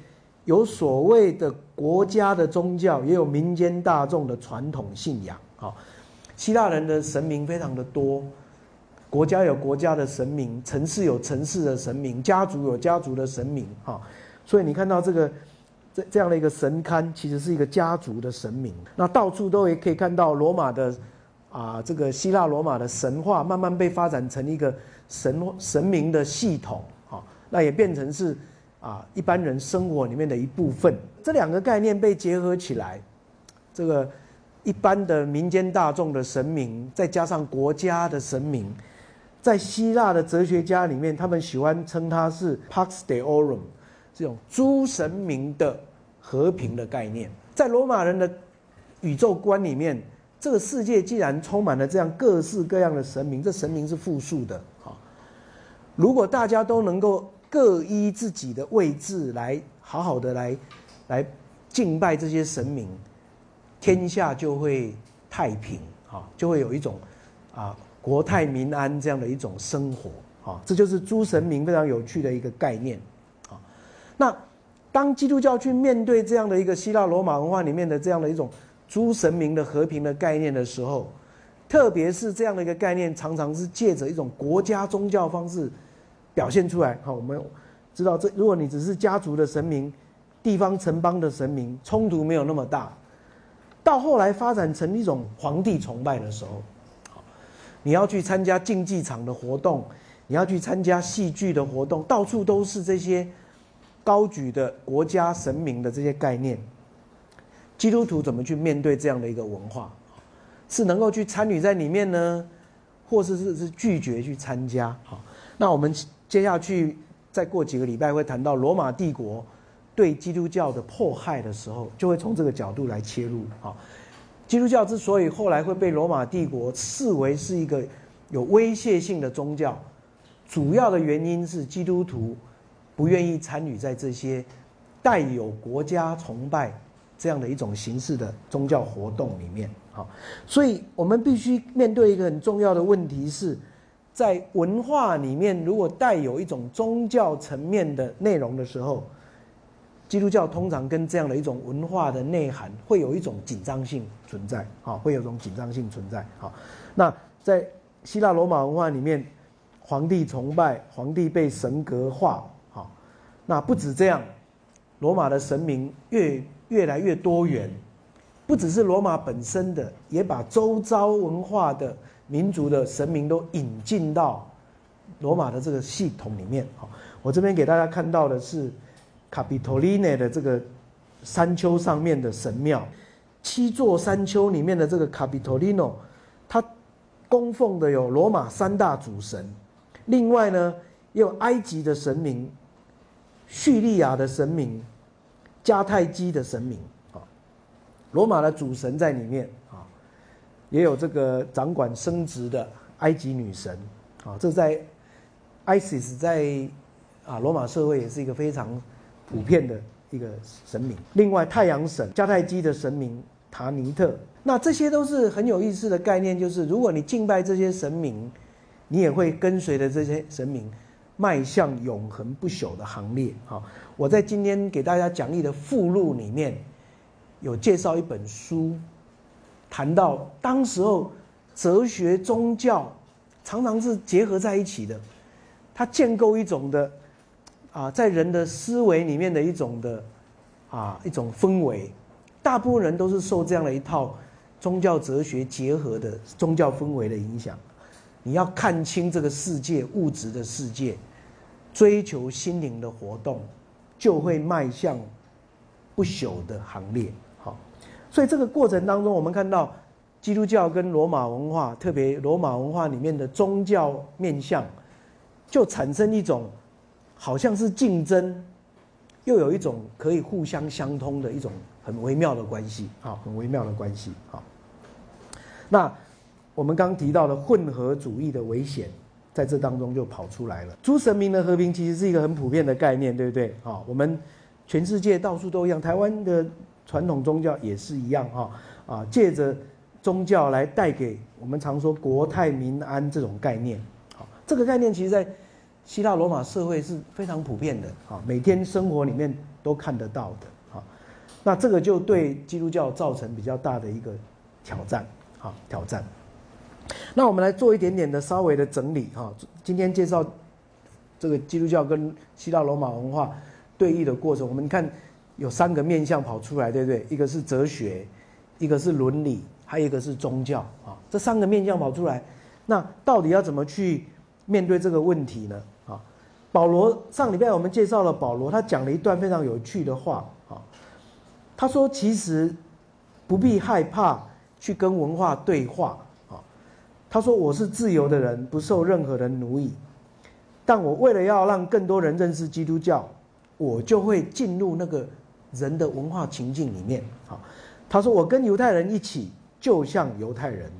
有所谓的国家的宗教，也有民间大众的传统信仰，好，希腊人的神明非常的多，国家有国家的神明，城市有城市的神明，家族有家族的神明，哈。所以你看到这个这这样的一个神龛，其实是一个家族的神明。那到处都也可以看到罗马的啊，这个希腊罗马的神话慢慢被发展成一个神神明的系统啊，那也变成是啊一般人生活里面的一部分。这两个概念被结合起来，这个一般的民间大众的神明，再加上国家的神明，在希腊的哲学家里面，他们喜欢称它是 Pax Deorum。这种诸神明的和平的概念，在罗马人的宇宙观里面，这个世界既然充满了这样各式各样的神明，这神明是复数的啊。如果大家都能够各依自己的位置来好好的来来敬拜这些神明，天下就会太平啊，就会有一种啊国泰民安这样的一种生活啊。这就是诸神明非常有趣的一个概念。那当基督教去面对这样的一个希腊罗马文化里面的这样的一种诸神明的和平的概念的时候，特别是这样的一个概念，常常是借着一种国家宗教方式表现出来。好，我们知道这，如果你只是家族的神明、地方城邦的神明，冲突没有那么大。到后来发展成一种皇帝崇拜的时候，你要去参加竞技场的活动，你要去参加戏剧的活动，到处都是这些。高举的国家神明的这些概念，基督徒怎么去面对这样的一个文化？是能够去参与在里面呢，或是是是拒绝去参加？好，那我们接下去再过几个礼拜会谈到罗马帝国对基督教的迫害的时候，就会从这个角度来切入。好，基督教之所以后来会被罗马帝国视为是一个有威胁性的宗教，主要的原因是基督徒。不愿意参与在这些带有国家崇拜这样的一种形式的宗教活动里面。好，所以我们必须面对一个很重要的问题是，在文化里面，如果带有一种宗教层面的内容的时候，基督教通常跟这样的一种文化的内涵会有一种紧张性存在。哈，会有种紧张性存在。哈，那在希腊罗马文化里面，皇帝崇拜，皇帝被神格化。那不止这样，罗马的神明越越来越多元。不只是罗马本身的，也把周遭文化的民族的神明都引进到罗马的这个系统里面。好，我这边给大家看到的是卡比托利内的这个山丘上面的神庙，七座山丘里面的这个卡比托利诺，它供奉的有罗马三大主神，另外呢，也有埃及的神明、叙利亚的神明、迦太基的神明啊。罗马的主神在里面啊，也有这个掌管生殖的埃及女神啊，这在 ISIS 在啊罗马社会也是一个非常普遍的一个神明。另外，太阳神迦太基的神明塔尼特，那这些都是很有意思的概念，就是如果你敬拜这些神明，你也会跟随着这些神明迈向永恒不朽的行列。好，我在今天给大家讲义的附录里面。有介绍一本书，谈到当时候哲学宗教常常是结合在一起的，它建构一种的啊，在人的思维里面的一种的啊一种氛围，大部分人都是受这样的一套宗教哲学结合的宗教氛围的影响。你要看清这个世界物质的世界，追求心灵的活动，就会迈向不朽的行列。好所以这个过程当中，我们看到基督教跟罗马文化，特别罗马文化里面的宗教面相，就产生一种好像是竞争，又有一种可以互相相通的一种很微妙的关系啊，很微妙的关系啊。那我们刚提到的混合主义的危险，在这当中就跑出来了。诸神明的和平其实是一个很普遍的概念，对不对？啊，我们全世界到处都一样，台湾的。传统宗教也是一样哈啊，借着宗教来带给我们常说国泰民安这种概念，好，这个概念其实在希腊罗马社会是非常普遍的啊，每天生活里面都看得到的啊，那这个就对基督教造成比较大的一个挑战啊挑战。那我们来做一点点的稍微的整理哈，今天介绍这个基督教跟希腊罗马文化对立的过程，我们看。有三个面向跑出来，对不对？一个是哲学，一个是伦理，还有一个是宗教啊。这三个面向跑出来，那到底要怎么去面对这个问题呢？啊，保罗上礼拜我们介绍了保罗，他讲了一段非常有趣的话啊。他说：“其实不必害怕去跟文化对话。”他说：“我是自由的人，不受任何人奴役，但我为了要让更多人认识基督教，我就会进入那个。”人的文化情境里面，好，他说：“我跟犹太人一起，就像犹太人。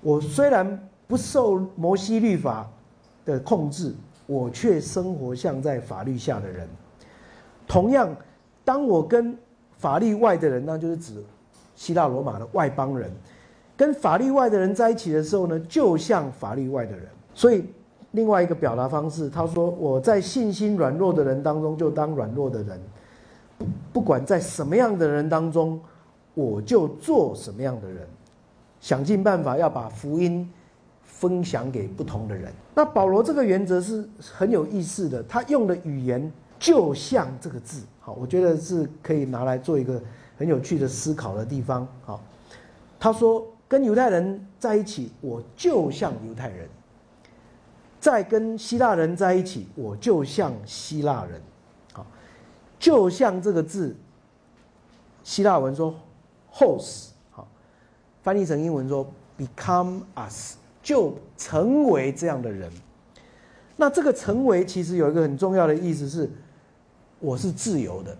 我虽然不受摩西律法的控制，我却生活像在法律下的人。同样，当我跟法律外的人，那就是指希腊罗马的外邦人，跟法律外的人在一起的时候呢，就像法律外的人。所以，另外一个表达方式，他说：我在信心软弱的人当中，就当软弱的人。”不管在什么样的人当中，我就做什么样的人，想尽办法要把福音分享给不同的人。那保罗这个原则是很有意思的，他用的语言就像这个字，好，我觉得是可以拿来做一个很有趣的思考的地方。好，他说跟犹太人在一起，我就像犹太人；再跟希腊人在一起，我就像希腊人。好就像这个字，希腊文说 “hos”，好，翻译成英文说 “become us”，就成为这样的人。那这个成为其实有一个很重要的意思是，我是自由的，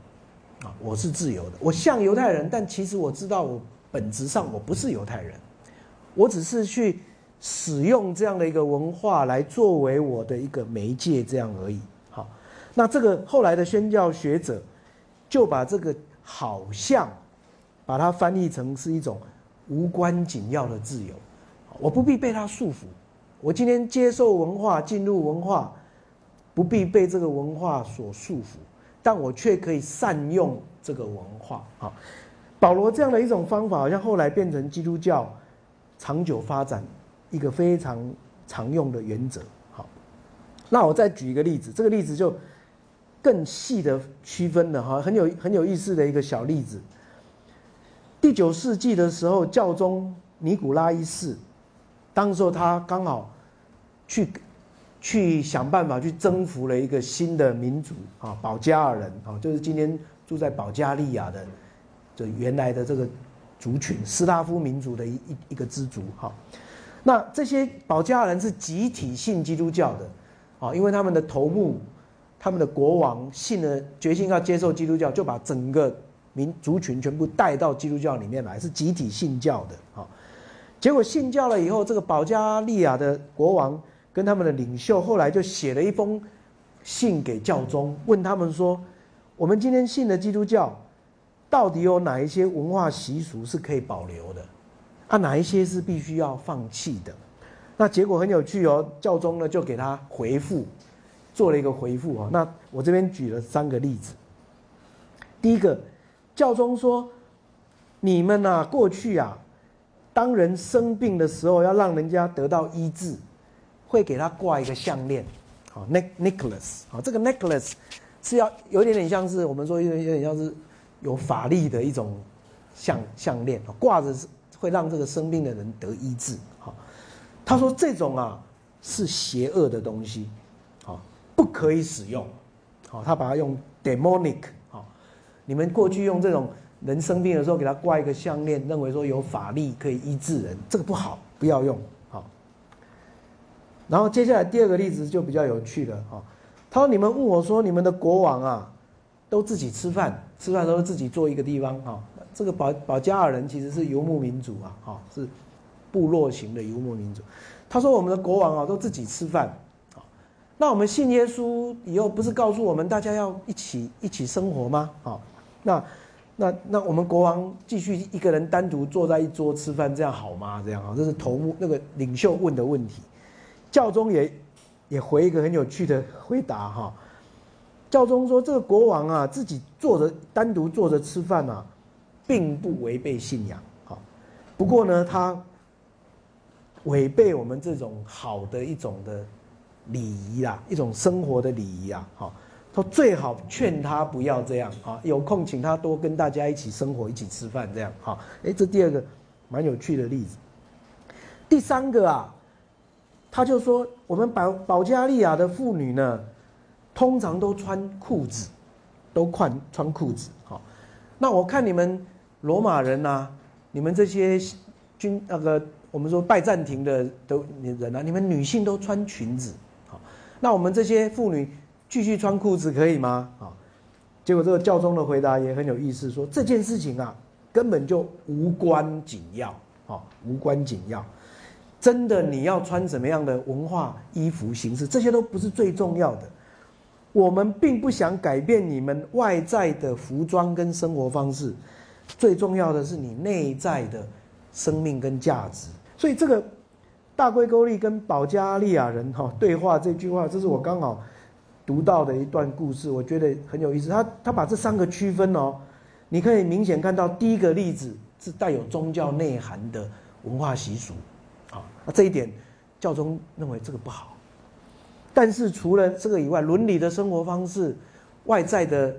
啊，我是自由的。我像犹太人，但其实我知道我本质上我不是犹太人，我只是去使用这样的一个文化来作为我的一个媒介，这样而已。好那这个后来的宣教学者就把这个好像把它翻译成是一种无关紧要的自由，我不必被它束缚。我今天接受文化，进入文化，不必被这个文化所束缚，但我却可以善用这个文化。好，保罗这样的一种方法，好像后来变成基督教长久发展一个非常常用的原则。好，那我再举一个例子，这个例子就更细的区分了哈，很有很有意思的一个小例子。第九世纪的时候，教宗尼古拉一世，当时候他刚好。去，去想办法去征服了一个新的民族啊，保加尔人啊，就是今天住在保加利亚的，就原来的这个族群斯拉夫民族的一一一个支族哈。那这些保加尔人是集体信基督教的啊，因为他们的头目、他们的国王信了，决心要接受基督教，就把整个民族群全部带到基督教里面来，是集体信教的啊。结果信教了以后，这个保加利亚的国王。跟他们的领袖后来就写了一封信给教宗，问他们说：“我们今天信的基督教，到底有哪一些文化习俗是可以保留的？啊，哪一些是必须要放弃的？”那结果很有趣哦，教宗呢就给他回复，做了一个回复啊。那我这边举了三个例子。第一个，教宗说：“你们呐，过去啊，当人生病的时候，要让人家得到医治。”会给他挂一个项链，好，neck necklace，好，这个 necklace 是要有点点像是我们说有点有点像是有法力的一种项项链，挂着是会让这个生病的人得医治，好，他说这种啊是邪恶的东西，好，不可以使用，好，他把它用 demonic，好，你们过去用这种人生病的时候给他挂一个项链，认为说有法力可以医治人，这个不好，不要用。然后接下来第二个例子就比较有趣了哈，他说：“你们问我说，你们的国王啊，都自己吃饭，吃饭都是自己坐一个地方哈。这个保保加尔人其实是游牧民族啊，哈，是部落型的游牧民族。他说我们的国王啊都自己吃饭，啊，那我们信耶稣以后不是告诉我们大家要一起一起生活吗？啊，那那那我们国王继续一个人单独坐在一桌吃饭，这样好吗？这样啊，这是头目那个领袖问的问题。”教宗也也回一个很有趣的回答哈，教宗说这个国王啊自己坐着单独坐着吃饭啊，并不违背信仰。哈，不过呢他违背我们这种好的一种的礼仪啊，一种生活的礼仪啊，哈，他最好劝他不要这样啊，有空请他多跟大家一起生活，一起吃饭这样。哈，哎，这第二个蛮有趣的例子，第三个啊。他就说：“我们保保加利亚的妇女呢，通常都穿裤子，都穿穿裤子。好，那我看你们罗马人呐，你们这些军那个我们说拜占庭的都人啊，你们女性都穿裙子。好，那我们这些妇女继续穿裤子可以吗？啊，结果这个教宗的回答也很有意思，说这件事情啊，根本就无关紧要，啊，无关紧要。”真的，你要穿什么样的文化衣服形式，这些都不是最重要的。我们并不想改变你们外在的服装跟生活方式，最重要的是你内在的生命跟价值。所以，这个大龟沟利跟保加利亚人哈对话这句话，这是我刚好读到的一段故事，我觉得很有意思。他他把这三个区分哦，你可以明显看到，第一个例子是带有宗教内涵的文化习俗。啊那这一点，教宗认为这个不好。但是除了这个以外，伦理的生活方式、外在的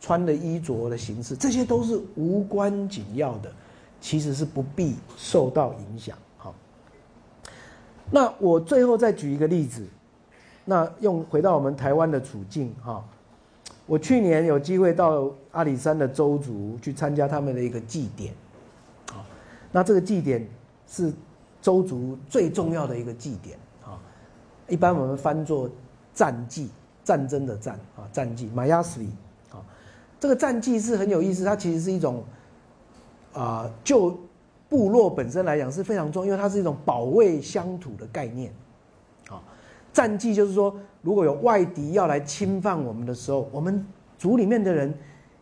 穿的衣着的形式，这些都是无关紧要的，其实是不必受到影响。好，那我最后再举一个例子，那用回到我们台湾的处境哈，我去年有机会到阿里山的周族去参加他们的一个祭典，啊，那这个祭典是。周族最重要的一个祭典，一般我们翻作战绩，战争的战啊，战绩 m a y a s i 啊，这个战绩是很有意思，它其实是一种啊，就部落本身来讲是非常重要，因为它是一种保卫乡土的概念啊。战绩就是说，如果有外敌要来侵犯我们的时候，我们族里面的人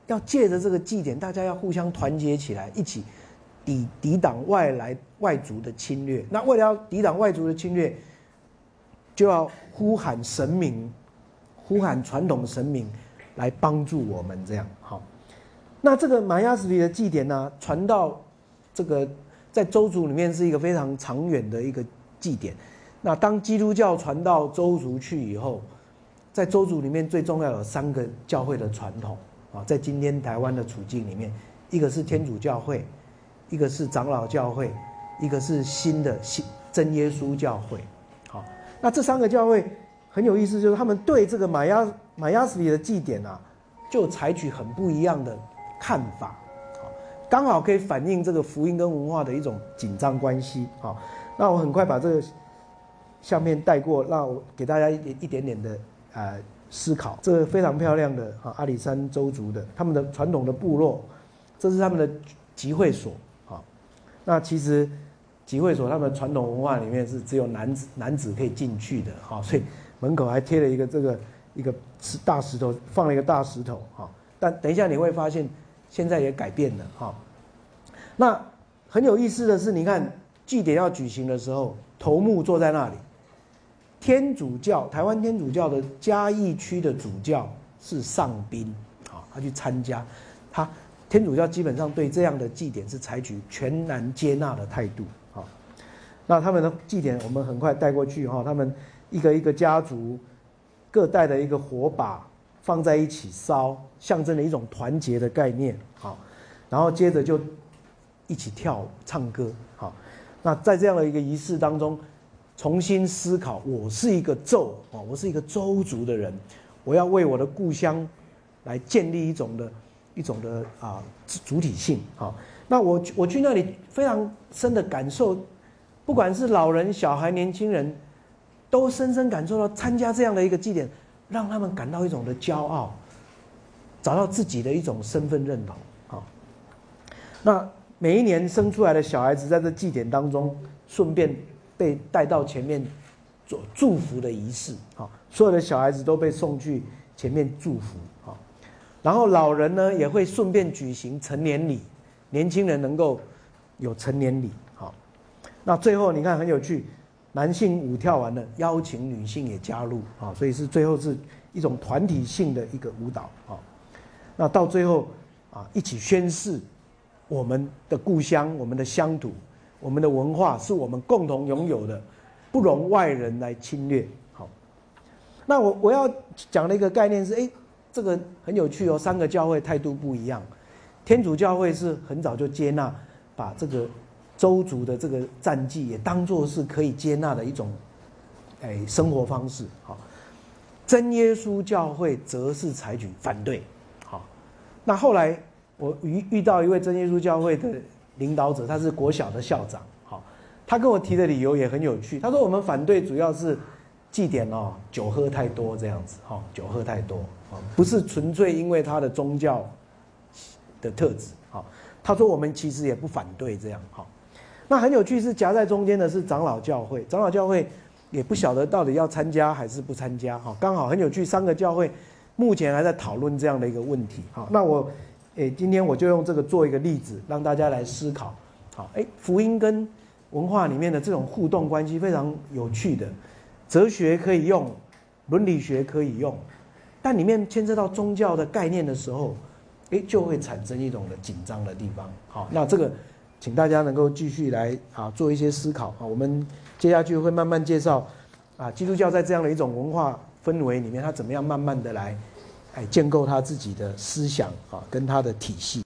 要借着这个祭典，大家要互相团结起来，一起抵抵挡外来外族的侵略。那为了要抵挡外族的侵略，就要呼喊神明，呼喊传统神明来帮助我们。这样好。那这个玛雅斯里的祭典呢，传到这个在周族里面是一个非常长远的一个祭典。那当基督教传到周族去以后，在周族里面最重要有三个教会的传统啊，在今天台湾的处境里面，一个是天主教会，一个是长老教会，一个是新的新真耶稣教会。那这三个教会很有意思，就是他们对这个马亚马亚斯里的祭典啊，就采取很不一样的看法。刚好可以反映这个福音跟文化的一种紧张关系。好，那我很快把这个下面带过，让我给大家一点一点点的。呃，思考这个非常漂亮的哈，阿里山州族的他们的传统的部落，这是他们的集会所啊。那其实集会所他们传统文化里面是只有男子男子可以进去的哈，所以门口还贴了一个这个一个石大石头，放了一个大石头哈。但等一下你会发现，现在也改变了哈。那很有意思的是，你看祭典要举行的时候，头目坐在那里。天主教台湾天主教的嘉义区的主教是上宾，啊，他去参加，他天主教基本上对这样的祭典是采取全然接纳的态度，那他们的祭典我们很快带过去哈，他们一个一个家族各带的一个火把放在一起烧，象征了一种团结的概念，好，然后接着就一起跳舞唱歌，好，那在这样的一个仪式当中。重新思考，我是一个周啊，我是一个周族的人，我要为我的故乡来建立一种的、一种的啊主体性好。那我我去那里非常深的感受，不管是老人、小孩、年轻人，都深深感受到参加这样的一个祭典，让他们感到一种的骄傲，找到自己的一种身份认同啊。那每一年生出来的小孩子，在这祭典当中，顺便。被带到前面做祝福的仪式啊，所有的小孩子都被送去前面祝福啊，然后老人呢也会顺便举行成年礼，年轻人能够有成年礼，那最后你看很有趣，男性舞跳完了，邀请女性也加入啊，所以是最后是一种团体性的一个舞蹈啊，那到最后啊一起宣誓我们的故乡，我们的乡土。我们的文化是我们共同拥有的，不容外人来侵略。好，那我我要讲的一个概念是，哎，这个很有趣哦。三个教会态度不一样，天主教会是很早就接纳，把这个周族的这个战绩也当做是可以接纳的一种，哎，生活方式。好，真耶稣教会则是采取反对。好，那后来我遇遇到一位真耶稣教会的。领导者他是国小的校长，好，他跟我提的理由也很有趣。他说我们反对主要是祭典哦，酒喝太多这样子，哈，酒喝太多，不是纯粹因为他的宗教的特质，好，他说我们其实也不反对这样，好，那很有趣是夹在中间的是长老教会，长老教会也不晓得到底要参加还是不参加，哈，刚好很有趣，三个教会目前还在讨论这样的一个问题，哈，那我。诶，今天我就用这个做一个例子，让大家来思考。好，诶，福音跟文化里面的这种互动关系非常有趣的，哲学可以用，伦理学可以用，但里面牵涉到宗教的概念的时候，诶，就会产生一种的紧张的地方。好，那这个，请大家能够继续来啊做一些思考啊。我们接下去会慢慢介绍啊，基督教在这样的一种文化氛围里面，他怎么样慢慢的来。哎，建构他自己的思想啊，跟他的体系。